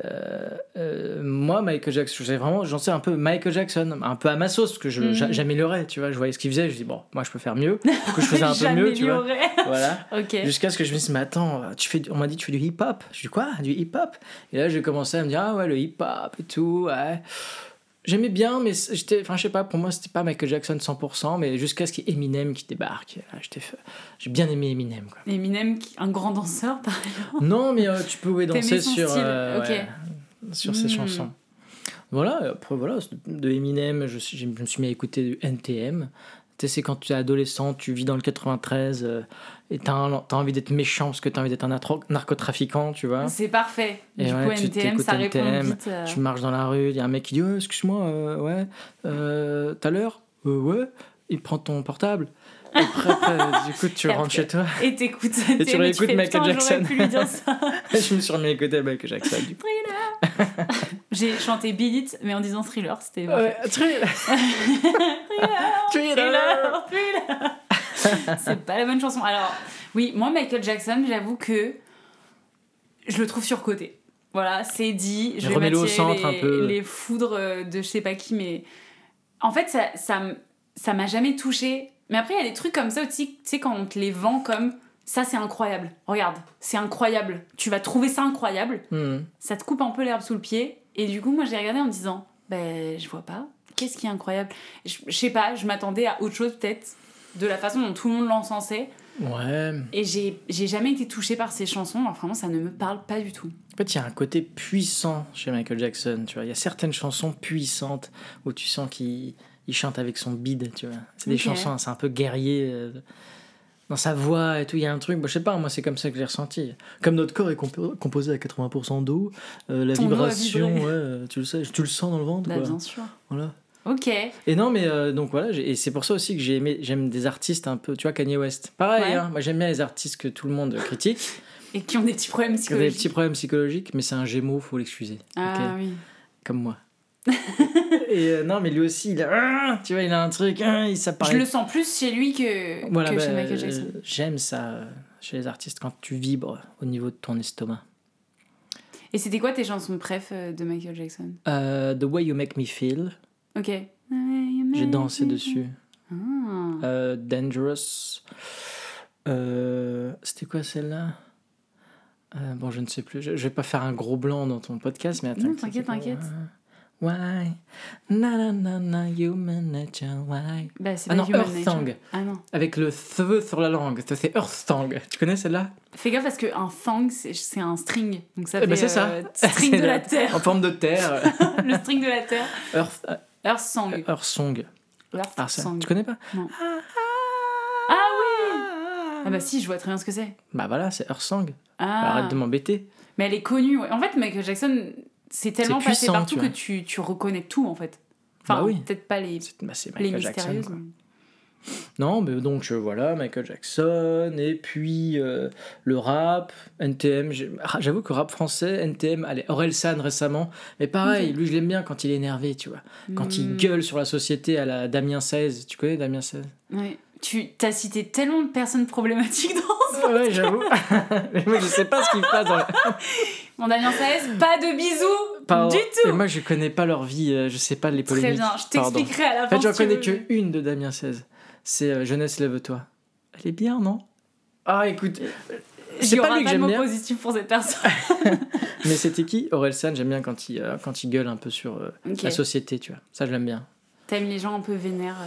euh, euh, moi, Michael Jackson, je sais vraiment, j'en sais un peu Michael Jackson, un peu à ma sauce, parce que Mhm. j'a- j'améliorais, tu vois, je voyais ce qu'il faisait, je dis, bon, moi je peux faire mieux, du coup je faisais un peu mieux, tu vois. Voilà. Jusqu'à ce que je me dise, mais attends, tu fais, on m'a dit tu fais du hip-hop. Je dis quoi? Du hip-hop? Et là, j'ai commencé à me dire, ah ouais, le hip-hop et tout, ouais. J'aimais bien, mais j'étais, enfin, je sais pas, pour moi, c'était pas Michael Jackson 100%, mais jusqu'à ce qu'il y ait Eminem qui débarque. J'étais, f- j'ai bien aimé Eminem, quoi. Eminem, un grand danseur, par exemple. non, mais euh, tu pouvais danser sur, euh, ok. ouais, sur ses Hmm. chansons. Voilà, après, voilà, de Eminem, je, me suis mis à écouter du NTM. Tu sais, c'est quand tu es adolescent, tu vis dans le 93 euh, et t'as t'as envie d'être méchant parce que t'as envie d'être un natro- narcotrafiquant, tu vois. C'est parfait. Et du ouais, coup, NTM, ça répond NTM, vite. euh, Tu marches dans la rue, il y a un mec qui dit oh, Excuse-moi, euh, ouais, euh, t'as l'heure Euh, Ouais. Il prend ton portable. Et après, après, du coup, tu Et rentres après- chez toi. Et t'écoutes. Et tu réécoutes Michael Jackson. Jackson. J'aurais pu lui dire ça. je me suis remis à écouter Michael Jackson. Du coup. J'ai chanté Beat It, mais en disant thriller. C'était. Ouais, Thriller. Thriller. Thriller, thriller. C'est pas la bonne chanson. Alors, oui, moi, Michael Jackson, j'avoue que je le trouve surcoté. Voilà, c'est dit. Je remets-le au centre les, un peu. les foudres de je sais pas qui, mais en fait, ça, ça, ça m'a jamais touché. Mais après, il y a des trucs comme ça aussi, tu sais, quand on te les vend comme ça, c'est incroyable. Regarde, c'est incroyable. Tu vas trouver ça incroyable. Hmm. Ça te coupe un peu l'herbe sous le pied. Et du coup, moi, j'ai regardé en me disant, ben, je vois pas. Qu'est-ce qui est incroyable? Je, je sais pas, je m'attendais à autre chose peut-être, de la façon dont tout le monde l'encensait. Ouais. Et j'ai jamais été touchée par ces chansons. Alors, vraiment, ça ne me parle pas du tout. En fait, il y a un côté puissant chez Michael Jackson, tu vois. Il y a certaines chansons puissantes où tu sens qu'il il chante avec son bide, tu vois. C'est des chansons, c'est un peu guerrier euh, dans sa voix et tout. Il y a un truc, bah, je sais pas, moi c'est comme ça que j'ai ressenti. Comme notre corps est compo- composé à 80% d'eau, euh, la Ton vibration, ouais, euh, tu le sais, tu le sens dans le ventre, Bah, quoi. bien sûr. Voilà. Ok. Et non, mais euh, donc voilà, et c'est pour ça aussi que j'ai aimé, j'aime des artistes un peu, tu vois, Kanye West. Pareil, Ouais. hein, moi j'aime bien les artistes que tout le monde critique, Et qui ont des petits problèmes qui ont des psychologiques. petits problèmes psychologiques, mais c'est un gémeau, faut l'excuser. Ah oui. Comme moi. et euh, non, mais lui aussi, il a, ah, tu vois, il a un truc, ah, il ça paraît. Je le sens plus chez lui que, Voilà, que bah, chez Michael Jackson. euh, J'aime ça chez les artistes quand tu vibres au niveau de ton estomac. Et c'était quoi tes chansons préf de Michael Jackson? The Way You Make Me Feel, Ok. j'ai dansé dessus. Ah. Euh, Dangerous. Euh, C'était quoi celle-là? Euh, Bon, je ne sais plus. Je, je vais pas faire un gros blanc dans ton podcast, mais attends. Non, t'inquiète, t'inquiète. Why? Na na na na, human nature, why? Bah, c'est Ah non, Earth. Song. Ah non. Avec le th sur la langue. Ça, c'est Earth Song. Tu connais celle-là? Fais gaffe parce qu'un thang, c'est un string. Donc ça Eh fait ben, c'est ça. string de la terre. En forme de terre. le string de la terre. Earth, Earth Song. Earth Song. Earth Ah, ça, Song. tu connais pas Non. Ah oui Ah bah si, je vois très bien ce que c'est. Bah voilà, c'est Earth Song. Ah. Arrête de m'embêter. Mais elle est connue. ouais. En fait, Michael Jackson, c'est tellement passé puissant, partout tu que tu, tu reconnais tout en fait. Enfin, Bah oui. peut-être pas les, bah, les Michael Jackson. Non, mais donc euh, voilà, Michael Jackson, et puis euh, le rap, NTM. ah, J'avoue que rap français, NTM, allez, Orelsan récemment, mais pareil, lui je l'aime bien quand il est énervé, tu vois. Quand il Hmm. gueule sur la société à la Damien 16. Tu connais Damien 16 Ouais. Tu t'as cité tellement de personnes problématiques dans Ouais, j'avoue. mais moi je sais pas ce qu'il passe dans mon Damien Saez. Pas de bisous Pardon. du Et tout. moi je connais pas leur vie, euh, je sais pas les Très polémiques. bien, je t'expliquerai à la En fin. fait, j'en connais que une de Damien 16. C'est euh, Jeunesse, lève-toi. Elle est bien, non? Ah, écoute, Il c'est y pas lui que j'aime bien. positifs pour cette personne. Mais c'était qui Orelsan, j'aime bien quand il, euh, quand il gueule un peu sur euh, la société, tu vois. Ça, je l'aime bien. T'aimes les gens un peu vénères.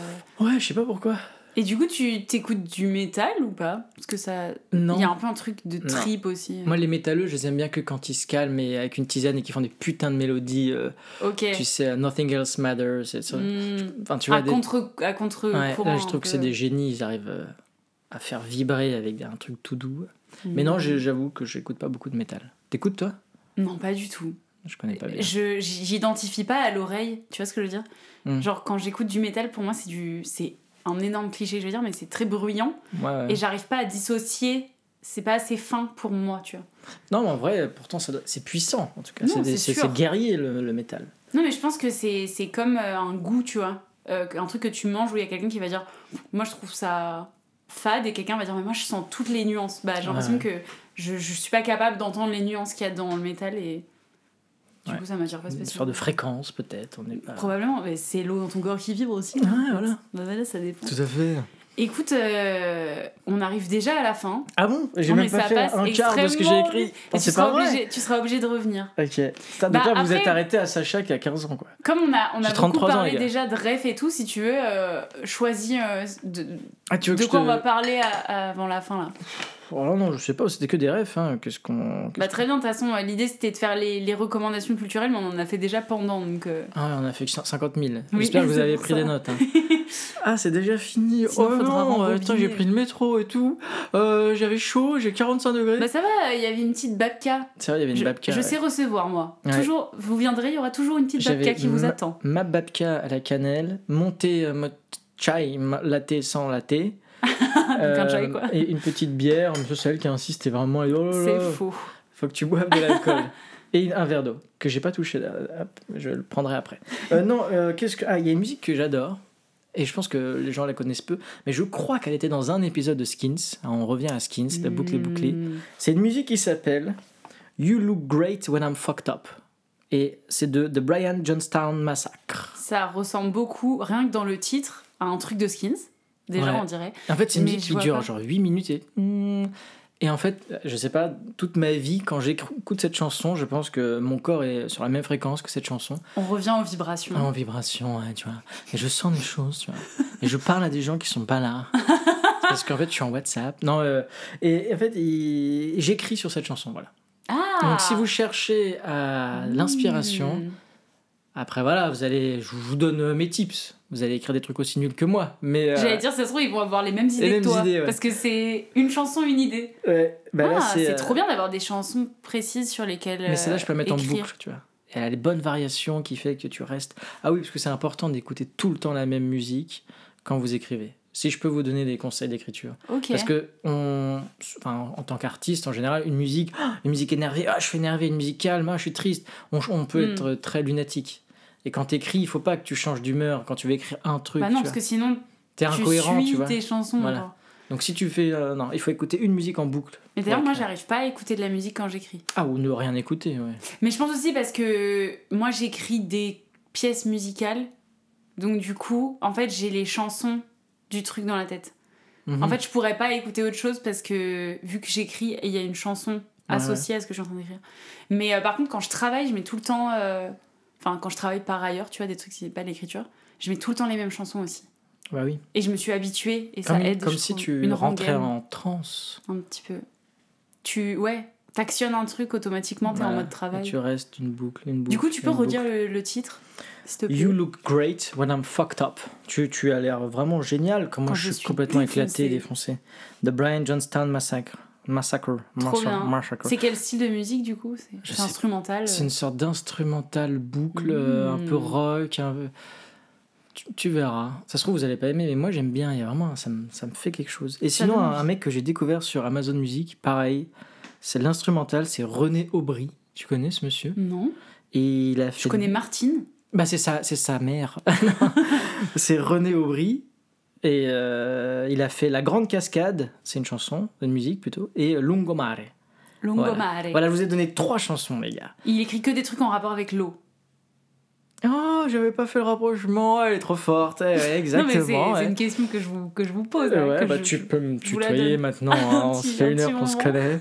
euh? Ouais, je sais pas pourquoi. Et du coup, tu t'écoutes du métal ou pas? Parce que ça. Non. Il y a un peu un truc de Non. trip aussi. Moi, les métalleux, je les aime bien que quand ils se calment et avec une tisane et qu'ils font des putains de mélodies. euh, ok. Tu sais, euh, Nothing Else Matters. Hmm. Enfin, tu vois, à, des- contre, à contre Ouais, courant. là, je trouve que c'est des génies. Ils arrivent euh, à faire vibrer avec un truc tout doux. Mais Hmm. non, j'ai- j'avoue que j'écoute pas beaucoup de métal. T'écoutes, toi? Non, pas du tout. Je connais pas bien. Je j'identifie pas à l'oreille, tu vois ce que je veux dire? Hmm. Genre quand j'écoute du métal, pour moi c'est du c'est un énorme cliché, je veux dire, mais c'est très bruyant Ouais, et j'arrive pas à dissocier. C'est pas assez fin pour moi, tu vois. Non, mais en vrai, pourtant, c'est puissant, en tout cas. C'est guerrier, le, le métal. Non, mais je pense que c'est comme euh, un goût, tu vois. Euh, un truc que tu manges où il y a quelqu'un qui va dire Moi je trouve ça fade et quelqu'un va dire Mais moi je sens toutes les nuances. Bah, j'ai l'impression Ouais. que je, je suis pas capable d'entendre les nuances qu'il y a dans le métal et du Ouais. coup ça m'attire pas Une spécialement. sorte de fréquence, peut-être. On est pas... Probablement, mais c'est l'eau dans ton corps qui vibre aussi. Ouais, voilà. Bah voilà, ça dépend. Tout à fait. Écoute, euh, on arrive déjà à la fin. Ah bon? J'ai même pas fait un quart de ce que j'ai écrit. Et tu seras, obligé, tu seras obligé de revenir. Ok. Ça, Bah, donc là, vous êtes arrêté à Sacha qui a 15 ans, quoi. Comme on a, on a beaucoup 33 ans, parlé déjà de ref et tout, si tu veux, euh, choisis euh, de, Ah, tu veux de quoi te... on va parler à- avant la fin là. Oh non, je sais pas, c'était que des refs. Hein. Qu'est-ce qu'on. Bah très bien, de toute façon, euh, l'idée c'était de faire les, les recommandations culturelles, mais on en a fait déjà pendant, donc... euh, Ah, ouais, on a fait que 50 000. Oui, J'espère que vous avez pris ça. des notes. hein. ah, c'est déjà fini. Sinon, oh non, rembobiner. attends, j'ai pris le métro et tout. Euh, J'avais chaud, j'ai 45 degrés. Bah ça va, il y avait une petite babka. C'est vrai, il y avait une Je, babka. je ouais. sais recevoir, moi. Ouais. Toujours, vous viendrez, il y aura toujours une petite babka qui vous attend. Ma babka à la cannelle, montée euh, mode chai, latte sans latte. Un chai, quoi. Et une petite bière, celle qui insiste, c'est vraiment. Oh C'est faux. faut que tu boives de l'alcool. et un verre d'eau, que j'ai pas touché. je le prendrai après. Euh, non, euh, qu'est-ce que. Ah, il y a une musique que j'adore. Et je pense que les gens la connaissent peu, mais je crois qu'elle était dans un épisode de Skins. Ah, On revient à Skins, la boucle est bouclée. Hmm. C'est une musique qui s'appelle You Look Great When I'm Fucked Up. Et c'est de The Brian Johnstown Massacre. Ça ressemble beaucoup, rien que dans le titre, à un truc de Skins. Déjà, Ouais. on dirait. En fait, c'est une musique qui dure pas. genre 8 minutes et. Et en fait, je sais pas, toute ma vie, quand j'écoute cette chanson, je pense que mon corps est sur la même fréquence que cette chanson. On revient aux vibrations. En vibration, ouais, tu vois. Et je sens des choses, tu vois. Et je parle à des gens qui sont pas là. Parce qu'en fait, je suis en WhatsApp. Non, euh, et en fait, j'écris sur cette chanson, voilà. Ah Donc, si vous cherchez à l'inspiration, Hmm. Après, voilà, vous allez, je vous donne euh, mes tips. Vous allez écrire des trucs aussi nuls que moi. Mais. euh, J'allais dire, ça se trouve, ils vont avoir les mêmes idées mêmes que toi. idées, ouais. Parce que c'est une chanson, une idée. ouais, bah ah, c'est euh, trop bien d'avoir des chansons précises sur lesquelles. Mais celle-là, je peux la mettre en boucle, tu vois. Elle a les bonnes variations qui fait que tu restes. Ah oui, parce que c'est important d'écouter tout le temps la même musique quand vous écrivez. Si je peux vous donner des conseils d'écriture. Parce que on, enfin, en tant qu'artiste, en général, une musique, une musique énervée, ah, je suis énervé, une musique calme, ah, je suis triste, on, on peut Hmm. être très lunatique. Et quand t'écris, il faut pas que tu changes d'humeur quand tu veux écrire un truc. Bah non, vois. parce que sinon, T'es tu incohérent, suis tu vois. tes chansons. Voilà. Donc si tu fais, euh, non, il faut écouter une musique en boucle. Mais d'ailleurs, moi, j'arrive pas à écouter de la musique quand j'écris. Ah ou ne rien écouter, ouais. Mais je pense aussi parce que moi, j'écris des pièces musicales. Donc, du coup, en fait, j'ai les chansons du truc dans la tête. Mhm. En fait, je pourrais pas écouter autre chose parce que vu que j'écris, il y a une chanson associée à ce que je suis en train d'écrire. Mais euh, par contre, quand je travaille, je mets tout le temps. euh, Enfin, quand je travaille par ailleurs, tu vois, des trucs, c'est pas de l'écriture, je mets tout le temps les mêmes chansons aussi. Bah oui. Et je me suis habituée et ça Comme, aide. comme si trouve. tu une rentrais rengaine, en transe. un petit peu. Tu. Ouais, t'actionnes un truc automatiquement, t'es en Voilà. mode travail. Et tu restes une boucle, une boucle. Du coup, tu peux redire le titre, s'il te plaît. You look great when I'm fucked up. Tu, tu as l'air vraiment génial quand moi Quand je je suis complètement éclaté, défoncé. The Brian Johnstown Massacre. Massacre. Massacre. C'est quel style de musique du coup? C'est instrumental C'est euh, une sorte d'instrumental boucle, euh, un peu rock, un peu... Tu, tu verras. Ça se trouve, vous allez pas aimer, mais moi j'aime bien. Il y a vraiment, ça me, ça me fait quelque chose. Et Ça sinon, un mec que j'ai découvert sur Amazon Music, pareil, c'est l'instrumental, c'est René Aubry. Tu connais ce monsieur? Non. Et il a fait. Je connais Martine. Bah c'est sa, c'est sa mère. c'est René Aubry. Et euh, il a fait La Grande Cascade, c'est une chanson, une musique plutôt, et Lungomare. Lungomare. Voilà, je vous ai donné trois chansons, les gars. Il écrit que des trucs en rapport avec l'eau. Oh, j'avais pas fait le rapprochement, elle est trop forte. Eh ouais, exactement. c'est ouais. une question que je vous, que je vous pose. Euh, hein, ouais, que bah je- tu peux me tutoyer maintenant, hein, on se fait un une heure qu'on se connaît.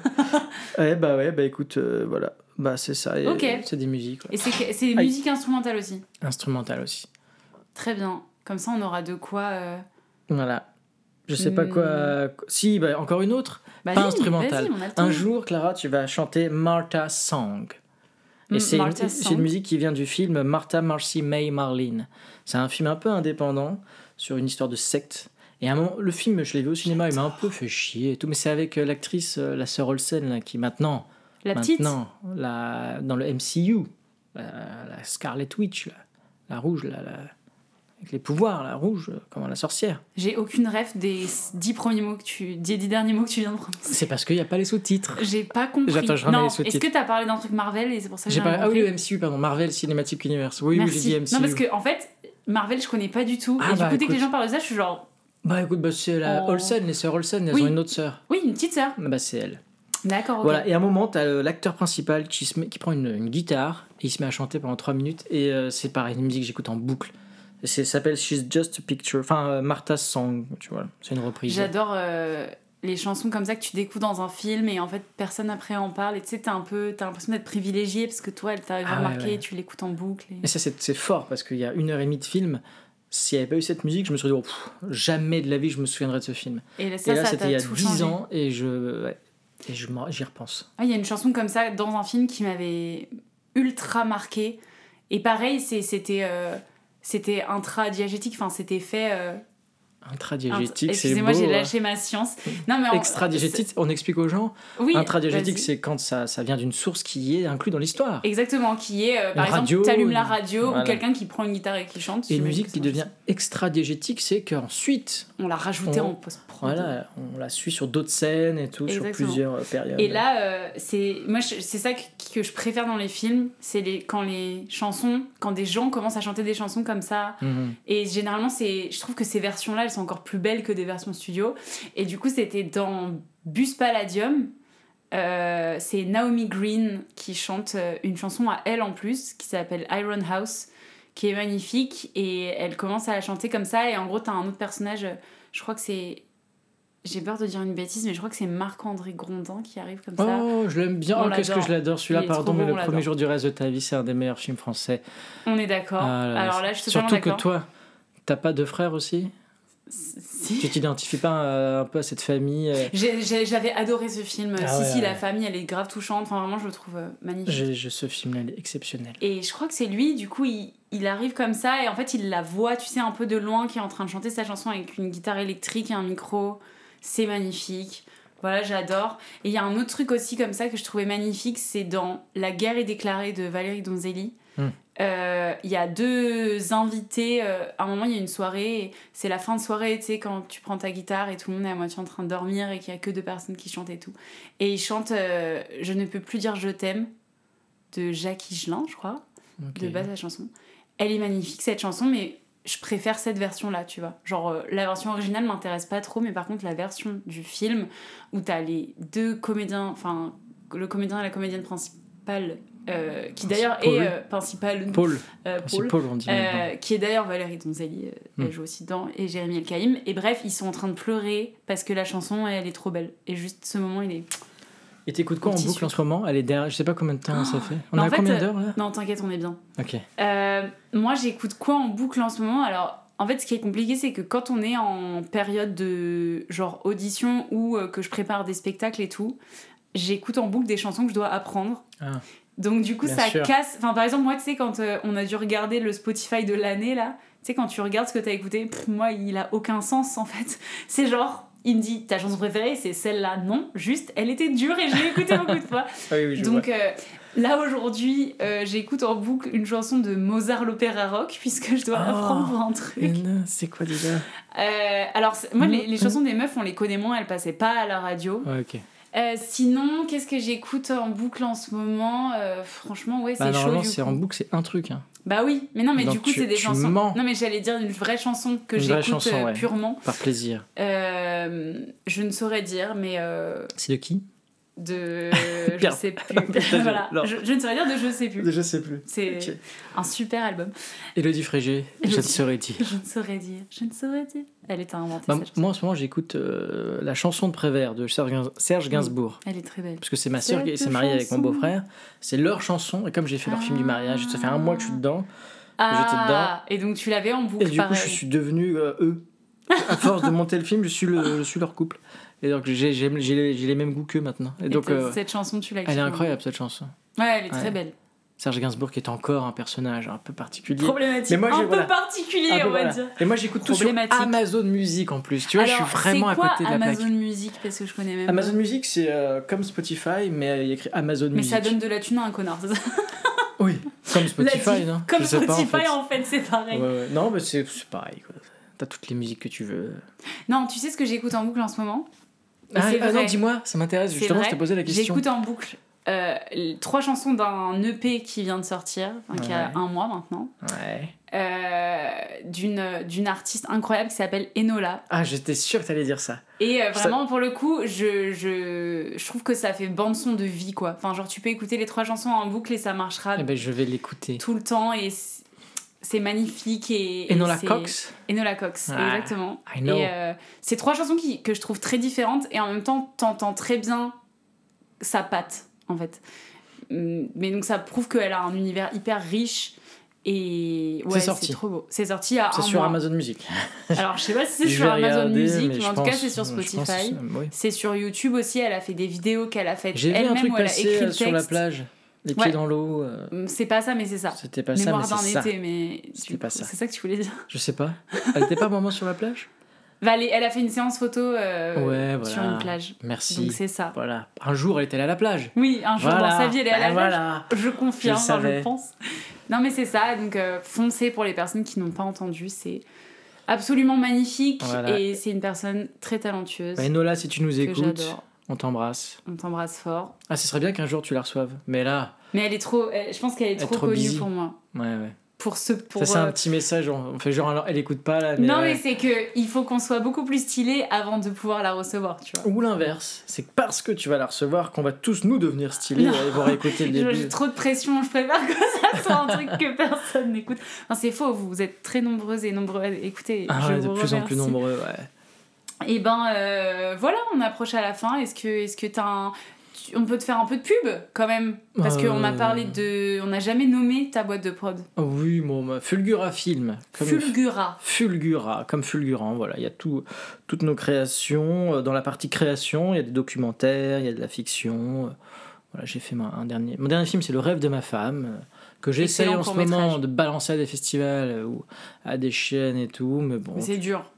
ouais, bah ouais, bah écoute, euh, voilà. Bah c'est ça, et Ok. c'est des musiques, ouais. Et c'est des musiques instrumentales aussi. instrumentales aussi. Très bien. Comme ça, on aura de quoi. euh, Voilà. Je sais pas quoi. Si, bah encore une autre. Bah, Pas instrumentale. Un jour, Clara, tu vas chanter Martha Song. Et Mm, c'est une, une musique qui vient du film Martha Marcy May Marlene. C'est un film un peu indépendant sur une histoire de secte. Et à un moment, le film, je l'ai vu au cinéma, il m'a un peu fait chier et tout, mais c'est avec euh, l'actrice, euh, la sœur Olsen, là, qui maintenant, La petite maintenant, la, dans le MCU, la, la Scarlet Witch, là, la rouge, là, la- avec les pouvoirs, la rouge, euh, comment la sorcière. J'ai aucune ref des dix premiers mots que tu. des dix derniers mots que tu viens de prononcer. C'est parce qu'il n'y a pas les sous-titres. J'ai pas compris. J'attends, je remets non, les sous-titres. est-ce que t'as parlé d'un truc Marvel et c'est pour ça que J'ai j'ai pas... rien Ah oui, le MCU, pardon, Marvel Cinematic Universe. Oui, oui, j'ai dit MCU. Non, parce que en fait, Marvel, je connais pas du tout. Ah et du bah, coup, dès que les gens parlent de ça, je suis genre, Bah écoute, bah, c'est la Oh. Olsen, les sœurs Olsen, elles Oui. ont une autre sœur. oui, une petite sœur. Bah c'est elle. D'accord. Voilà, et à un moment, t'as euh, l'acteur principal qui, se met- qui prend une, une guitare et il se met à chanter pendant 3 minutes. Et euh, c'est pareil, une musique que j'écoute en boucle. Et c'est- ça s'appelle She's Just a Picture. Enfin, euh, Martha's Song, tu vois. C'est une reprise. J'adore euh, les chansons comme ça que tu découvres dans un film et en fait, personne après en parle. Et tu sais, t'as un peu, t'as l'impression d'être privilégié parce que toi, elle t'a Ah remarqué ouais. et tu l'écoutes en boucle. et- Et ça, c'est fort parce qu'il y a une heure et demie de film. S'il n'y avait pas eu cette musique, je me serais dit, oh, pff, jamais de la vie je me souviendrai de ce film. Et ça, et là, c'était t'a il y a tout 10 changé. ans et je. ouais. Et j'y repense. Ah, Il y a une chanson comme ça dans un film qui m'avait ultra marqué. Et pareil, c'était euh, c'était intradiagétique, enfin c'était fait. euh, Intradiagétique, c'est Excusez-moi, j'ai hein. lâché ma science. Non, mais en- Extradiagétique, on explique aux gens. Oui, Intradiagétique, vas-y. c'est quand ça, ça vient d'une source qui est inclue dans l'histoire. Exactement, qui est, euh, par exemple, radio, t'allumes la radio voilà. ou quelqu'un qui prend une guitare et qui chante. Et une musique que qui devient chanson. extradiagétique, c'est qu'ensuite, On l'a rajouté on- en post-prod. voilà, on la suit sur d'autres scènes et tout, sur plusieurs euh, périodes. Et là, euh, c'est moi, je- c'est ça que, que je préfère dans les films, c'est les, quand les chansons, quand des gens commencent à chanter des chansons comme ça. Mhm. Et généralement, c'est, je trouve que ces versions-là, elles sont encore plus belles que des versions studio. Et du coup, c'était dans Bus Palladium. Euh, c'est Naomi Green qui chante euh, une chanson à elle en plus, qui s'appelle Iron House, qui est magnifique. Et elle commence à la chanter comme ça. Et en gros, t'as un autre personnage, je crois que c'est. J'ai peur de dire une bêtise, mais je crois que c'est Marc-André Grondin qui arrive comme ça. Oh, je l'aime bien. Oh, Qu'est-ce que je l'adore celui-là, pardon, mais le premier jour du reste de ta vie, c'est un des meilleurs films français. On est d'accord. Ah Alors là, je suis totalement Surtout que toi, t'as pas de frères aussi? Si. Tu t'identifies pas euh, un peu à cette famille euh, J'avais adoré ce film. Ah si, ouais, si, ouais. la famille, elle est grave touchante. Enfin, vraiment, je le trouve euh, magnifique. j'ai- j'ai- Ce film-là, il est exceptionnel. Et je crois que c'est lui, du coup, il, il arrive comme ça et en fait, il la voit, tu sais, un peu de loin, qui est en train de chanter sa chanson avec une guitare électrique et un micro. C'est magnifique. Voilà, j'adore. Et il y a un autre truc aussi comme ça que je trouvais magnifique, c'est dans La guerre est déclarée de Valérie Donzelli. Euh, Il y a deux invités. euh, à un moment, il y a une soirée. C'est la fin de soirée, tu sais, quand tu prends ta guitare et tout le monde est à moitié en train de dormir et qu'il y a que deux personnes qui chantent et tout. Et ils chantent euh, Je ne peux plus dire je t'aime de Jacques Higelin, je crois de base la chanson. Elle est magnifique cette chanson, mais je préfère cette version-là, tu vois. Genre, euh, la version originale m'intéresse pas trop, mais par contre, la version du film où t'as les deux comédiens, enfin, le comédien et la comédienne principale, euh, qui d'ailleurs est euh, principale, Paul. euh, C'est Paul, Paul, on dit. euh, qui est d'ailleurs Valérie Donzelli, elle Hmm. joue aussi dedans, et Jérémy Elkaïm. Et bref, ils sont en train de pleurer parce que la chanson, elle est trop belle. Et juste ce moment, il est. Et t'écoutes quoi en boucle en ce moment? Elle est derrière, je sais pas combien de temps ça fait. On mais a fait, combien d'heures là? Non, t'inquiète, on est bien. Ok. Moi, j'écoute quoi en boucle en ce moment? Alors, en fait, ce qui est compliqué, c'est que quand on est en période de genre audition ou que je prépare des spectacles et tout, j'écoute en boucle des chansons que je dois apprendre. Ah. Donc, du coup, Bien ça sûr. casse. Enfin, par exemple, moi, tu sais, quand euh, on a dû regarder le Spotify de l'année, là, tu sais, quand tu regardes ce que t'as écouté, pff, moi, il a aucun sens, en fait. C'est genre. Il me dit ta chanson préférée c'est celle-là non juste elle était dure et je l'ai écoutée beaucoup de fois oui, oui, je vois. donc euh, là aujourd'hui, euh, j'écoute en boucle une chanson de Mozart l'opéra rock puisque je dois Oh. apprendre un truc. C'est quoi déjà? Euh, alors moi les, les chansons des meufs on les connaît moins, elles passaient pas à la radio. Ouais, ok. Euh, sinon qu'est-ce que j'écoute en boucle en ce moment? Euh, Franchement ouais Bah, c'est chaud normalement, du c'est en boucle, c'est un truc. Hein. Bah oui, mais non mais Donc du coup c'est des tu chansons. mens. Non mais j'allais dire une vraie chanson que j'écoute euh, ouais. purement. Par plaisir. Euh, je ne saurais dire mais C'est de qui? de je sais plus. Je- voilà, je, je ne saurais dire de je sais plus. Je sais plus. C'est un super album. Elodie Frégé, je te Elodie. serais dit. Je ne saurais dire. Je ne saurais dire. Elle est à inventer. Bah, moi en ce moment j'écoute euh, la chanson de Prévert de Serge, Gains- Serge Gainsbourg. Elle est très belle. Parce que c'est ma soeur qui s'est mariée avec mon beau-frère. C'est leur chanson. Et comme j'ai fait leur film du mariage, ça fait un mois que je suis dedans. Ah, et donc tu l'avais en boucle Et du pareil. coup, je suis devenu euh, eux. À force de monter le film, je suis, le, je suis leur couple. Et donc j'ai les, les mêmes goûts qu'eux maintenant. Et Et donc euh, cette chanson, tu l'as elle est incroyable cette chanson. Ouais, elle est très belle. Serge Gainsbourg qui est encore un personnage un peu particulier. Problématique. Mais moi, un peu voilà. particulier, Un peu, on va voilà. dire. Et moi j'écoute tout sur. Amazon Music en plus. Tu vois, Alors, je suis vraiment à côté de la Amazon plaque. Music parce que je connais même. Amazon pas. Music, c'est euh, comme Spotify, mais il y a écrit Amazon Mais Music. ça donne de la thune à un connard. c'est ça Oui, comme Spotify, non? Comme pas, en Spotify, fait. en fait, c'est pareil. Ouais, ouais. Non, mais c'est c'est pareil. quoi. T'as toutes les musiques que tu veux. Non, tu sais ce que j'écoute en boucle en ce moment? Et Ah, c'est ah non, dis-moi, ça m'intéresse. Justement, vrai. je t'ai posé la question. J'écoute en boucle euh, trois chansons d'un EP qui vient de sortir, enfin, qui a Ouais. un mois maintenant, Ouais. euh, d'une artiste incroyable qui s'appelle Enola. Ah, j'étais sûr que t'allais dire ça. Et euh, Ça- vraiment, pour le coup, je, je, je trouve que ça fait bande-son de vie, quoi. Enfin, genre, tu peux écouter les trois chansons en boucle et ça marchera Eh ben, je vais l'écouter. tout le temps et c'est- magnifique. Et, Enola Cox Enola Cox, Ah, exactement. I know. Et euh, c'est trois chansons qui, que je trouve très différentes et en même temps, t'entends très bien sa patte, en fait. Hum, Mais donc, ça prouve qu'elle a un univers hyper riche. Et ouais, C'est trop beau. C'est sorti a C'est sur mois. Amazon Music. Alors, je sais pas si c'est sur Amazon regarder, Music, mais, en tout cas, c'est sur Spotify. oui. C'est sur YouTube aussi. Elle a fait des vidéos qu'elle a faites elle-même où elle a écrit euh, le sur la texte. plage, les pieds Ouais. dans l'eau. euh, Hum, C'est pas ça, mais c'est ça. C'était pas ça, mais c'est ça. été, mais C'était pas ça. C'est ça que tu voulais dire? Je sais pas. Elle était pas un moment sur la plage? Bah, elle, elle a fait une séance photo euh, Ouais, sur une plage. Merci. Donc c'est ça. Voilà. Un jour, elle était allée à la plage. Oui, un jour Voilà. dans sa vie, elle est à la Ben plage. Voilà. Je confirme, Je enfin, je, pense. Non, mais c'est ça. Donc, euh, foncez pour les personnes qui n'ont pas entendu. C'est absolument magnifique et c'est une personne très talentueuse Bah, Enola, si tu nous écoutes, j'adore. on t'embrasse. On t'embrasse fort. Ah, ce serait bien qu'un jour tu la reçoives. Mais là, Mais elle est trop. elle- je pense qu'elle est trop, trop connue busy. pour moi. ouais, ouais. Pour ce. Pour, ça, c'est un euh, petit message. On fait genre, elle écoute pas là. Mais non, ouais. mais c'est que il faut qu'on soit beaucoup plus stylé avant de pouvoir la recevoir, tu vois. Ou l'inverse, c'est parce que tu vas la recevoir qu'on va tous nous devenir stylés Non. et vont réécouter le début. J'ai trop de pression, je préfère que ça soit un truc que personne n'écoute. Non, c'est faux, vous êtes très nombreuses et nombreux à écouter. Ah je ouais, de vous plus en plus nombreux, ouais. Et ben euh, voilà, on approche à la fin. Est-ce que est-ce que t'as un on peut te faire un peu de pub quand même parce qu'on a Euh. parlé de on n'a jamais nommé ta boîte de prod. Oh oui, bon, bah, Fulgura Film. Comme Fulgura. Fulgura, comme fulgurant, voilà. Il y a tout, toutes nos créations. Euh, Dans la partie création, il y a des documentaires, il y a de la fiction. Euh, Voilà, j'ai fait un dernier. Mon dernier film, c'est Le rêve de ma femme, euh, que j'essaye en ce moment de balancer à des festivals euh, ou à des chaînes et tout. Mais bon, Mais c'est dur.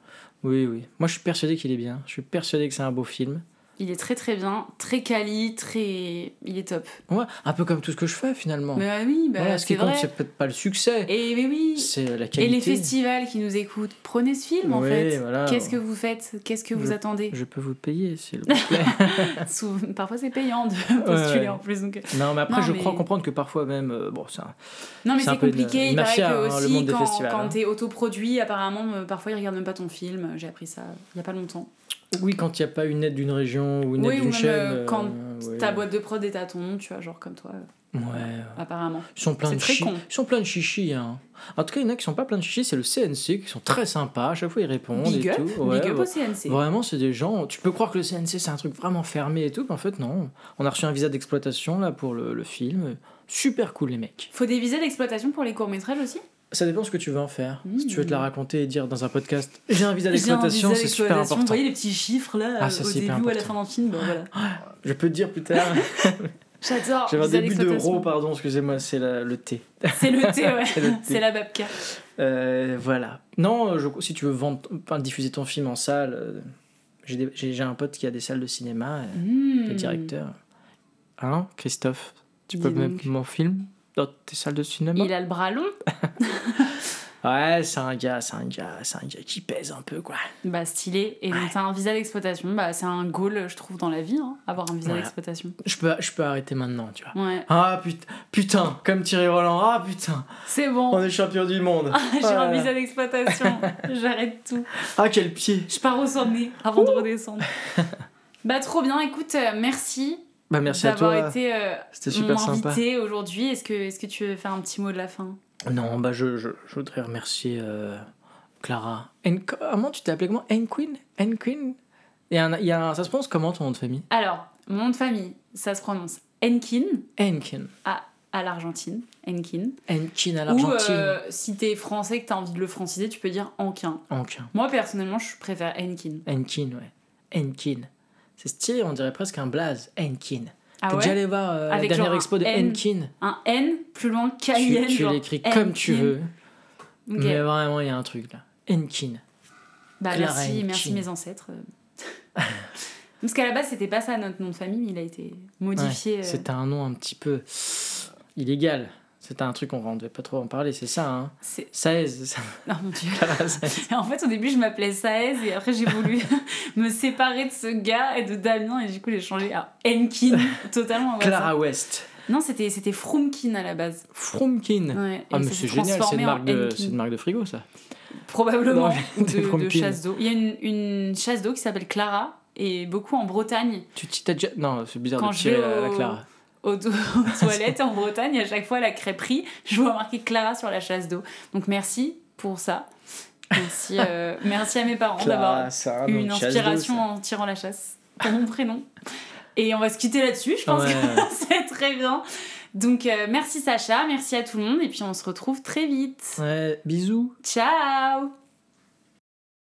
oui, oui. Moi, je suis persuadé qu'il est bien. Je suis persuadé que c'est un beau film. Il est très très bien, très quali, très. Il est top. Ouais, un peu comme tout ce que je fais finalement. Mais bah oui, bah, voilà, ce qui compte, c'est peut-être pas le succès, Et mais oui. c'est la Et qualité. les festivals qui nous écoutent, prenez ce film en Oui, fait. voilà. Qu'est-ce que vous faites? Qu'est-ce que vous Je- attendez? Je peux vous payer, s'il vous plaît. Parfois c'est payant de postuler ouais. en plus. Donc... non, mais après, Non, je mais- crois comprendre que parfois même, euh, bon, ça. Non mais C'est compliqué, une il paraît que hein, le aussi des quand, festivals, quand hein. t'es autoproduit, apparemment euh, parfois ils regardent même pas ton film. J'ai appris ça il y a pas longtemps. Oui, quand il n'y a pas une aide d'une région ou une Oui, aide d'une chaîne. euh, quand euh, ouais. Ta boîte de prod est à ton nom, tu vois, genre comme toi, euh, Ouais. apparemment. Ils sont pleins de très chi-. Ils sont pleins de chichis. Hein. En tout cas, il y en a qui sont pas pleins de chichis, c'est le CNC qui sont très sympas. À chaque fois, ils répondent Big et up, tout. Ouais, big up au CNC. Vraiment, c'est des gens. Tu peux croire que le CNC c'est un truc vraiment fermé et tout, mais en fait, non. On a reçu un visa d'exploitation là pour le, le film. Super cool, les mecs. Faut des visas d'exploitation pour les courts-métrages aussi? Ça dépend ce que tu veux en faire. Si tu veux te la Mmh. raconter et dire dans un podcast j'ai un visa d'exploitation, c'est super d'exploitation. Vous important. voyez les petits chiffres là, Ah, ça, au début ou à la important. fin d'un film, voilà. Je peux te dire plus tard. J'adore. J'avais un début d'euro, pardon, excusez-moi, c'est le T. C'est le thé, ouais. C'est thé. La babka. Euh, voilà. Non, je, si tu veux vendre, enfin, diffuser ton film en salle, euh, j'ai un pote qui a des salles de cinéma, euh, Mmh. le directeur. Hein, Christophe Tu Dis peux donc. mettre mon film? Dans tes salles de cinéma Il a le bras long. Ouais, c'est un gars, c'est un gars, c'est un gars qui pèse un peu, quoi. Bah stylé. Et donc t'as un visa d'exploitation. Bah c'est un goal, je trouve, dans la vie, hein, avoir un visa Voilà. d'exploitation. Je peux, je peux arrêter maintenant, tu vois. Ouais. Ah putain, putain, comme Thierry Roland, ah putain, C'est bon. on est champion du monde. J'ai un visa d'exploitation. J'arrête tout. Ah, quel pied. Je pars au sommet avant de redescendre. bah trop bien. Écoute, euh, merci, Bah merci à d'avoir toi. été euh, C'était mon super sympa. invité aujourd'hui. Est-ce que, est-ce que tu veux faire un petit mot de la fin? Non, bah je, je, je voudrais remercier euh, Clara. N- comment tu t'es appelée? Comment? N-Queen N-Queen il y a un, il y a un- Ça se prononce comment ton nom de famille? Alors, mon nom de famille, ça se prononce Enkin N-Queen. à, à l'Argentine. Enkin. N-Queen à Ou l'Argentine. euh, si t'es français que t'as envie de le franciser, tu peux dire Anquin. Anquin. Moi personnellement, je préfère Enkin. N-Queen, ouais. N-Queen. C'est stylé, on dirait presque un blaze. N-Queen. Ah T'es ouais déjà allé voir euh, la dernière expo de N. N-Queen Un N plus loin Tu, K-I-N. tu genre l'écris comme tu Enkin. veux. Mais vraiment, il y a un truc là. N-Queen. Bah Clara merci, Enkin. merci mes ancêtres. Parce qu'à la base, c'était pas ça notre nom de famille, mais il a été modifié. Ouais, euh, C'était un nom un petit peu illégal. C'était un truc, on ne devait pas trop en parler, c'est ça, hein 16. Oh mon dieu. Saez. En fait, au début, je m'appelais Saez et après, j'ai voulu me séparer de ce gars et de Damien et du coup, j'ai changé à Enkin. totalement. Clara. West. Non, c'était c'était Frumkin à la base. Frumkin. Ouais, Ah, mais c'est génial, c'est une, marque de, c'est une marque de frigo, ça. Probablement. Non, de, chasse d'eau. Il y a une, une chasse d'eau qui s'appelle Clara et beaucoup en Bretagne. Tu t'as déjà... Non, c'est bizarre Quand de tirer vais la, la au- Clara. Aux, to- aux toilettes en Bretagne, à chaque fois, à la crêperie, je vois marqué Clara sur la chasse d'eau. Donc merci pour ça. Merci, euh, merci à mes parents d'avoir eu une inspiration en tirant la chasse pour mon prénom. Et on va se quitter là-dessus, je pense Ouais. que c'est très bien. Donc euh, merci Sacha, merci à tout le monde et puis on se retrouve très vite. Ouais, bisous. Ciao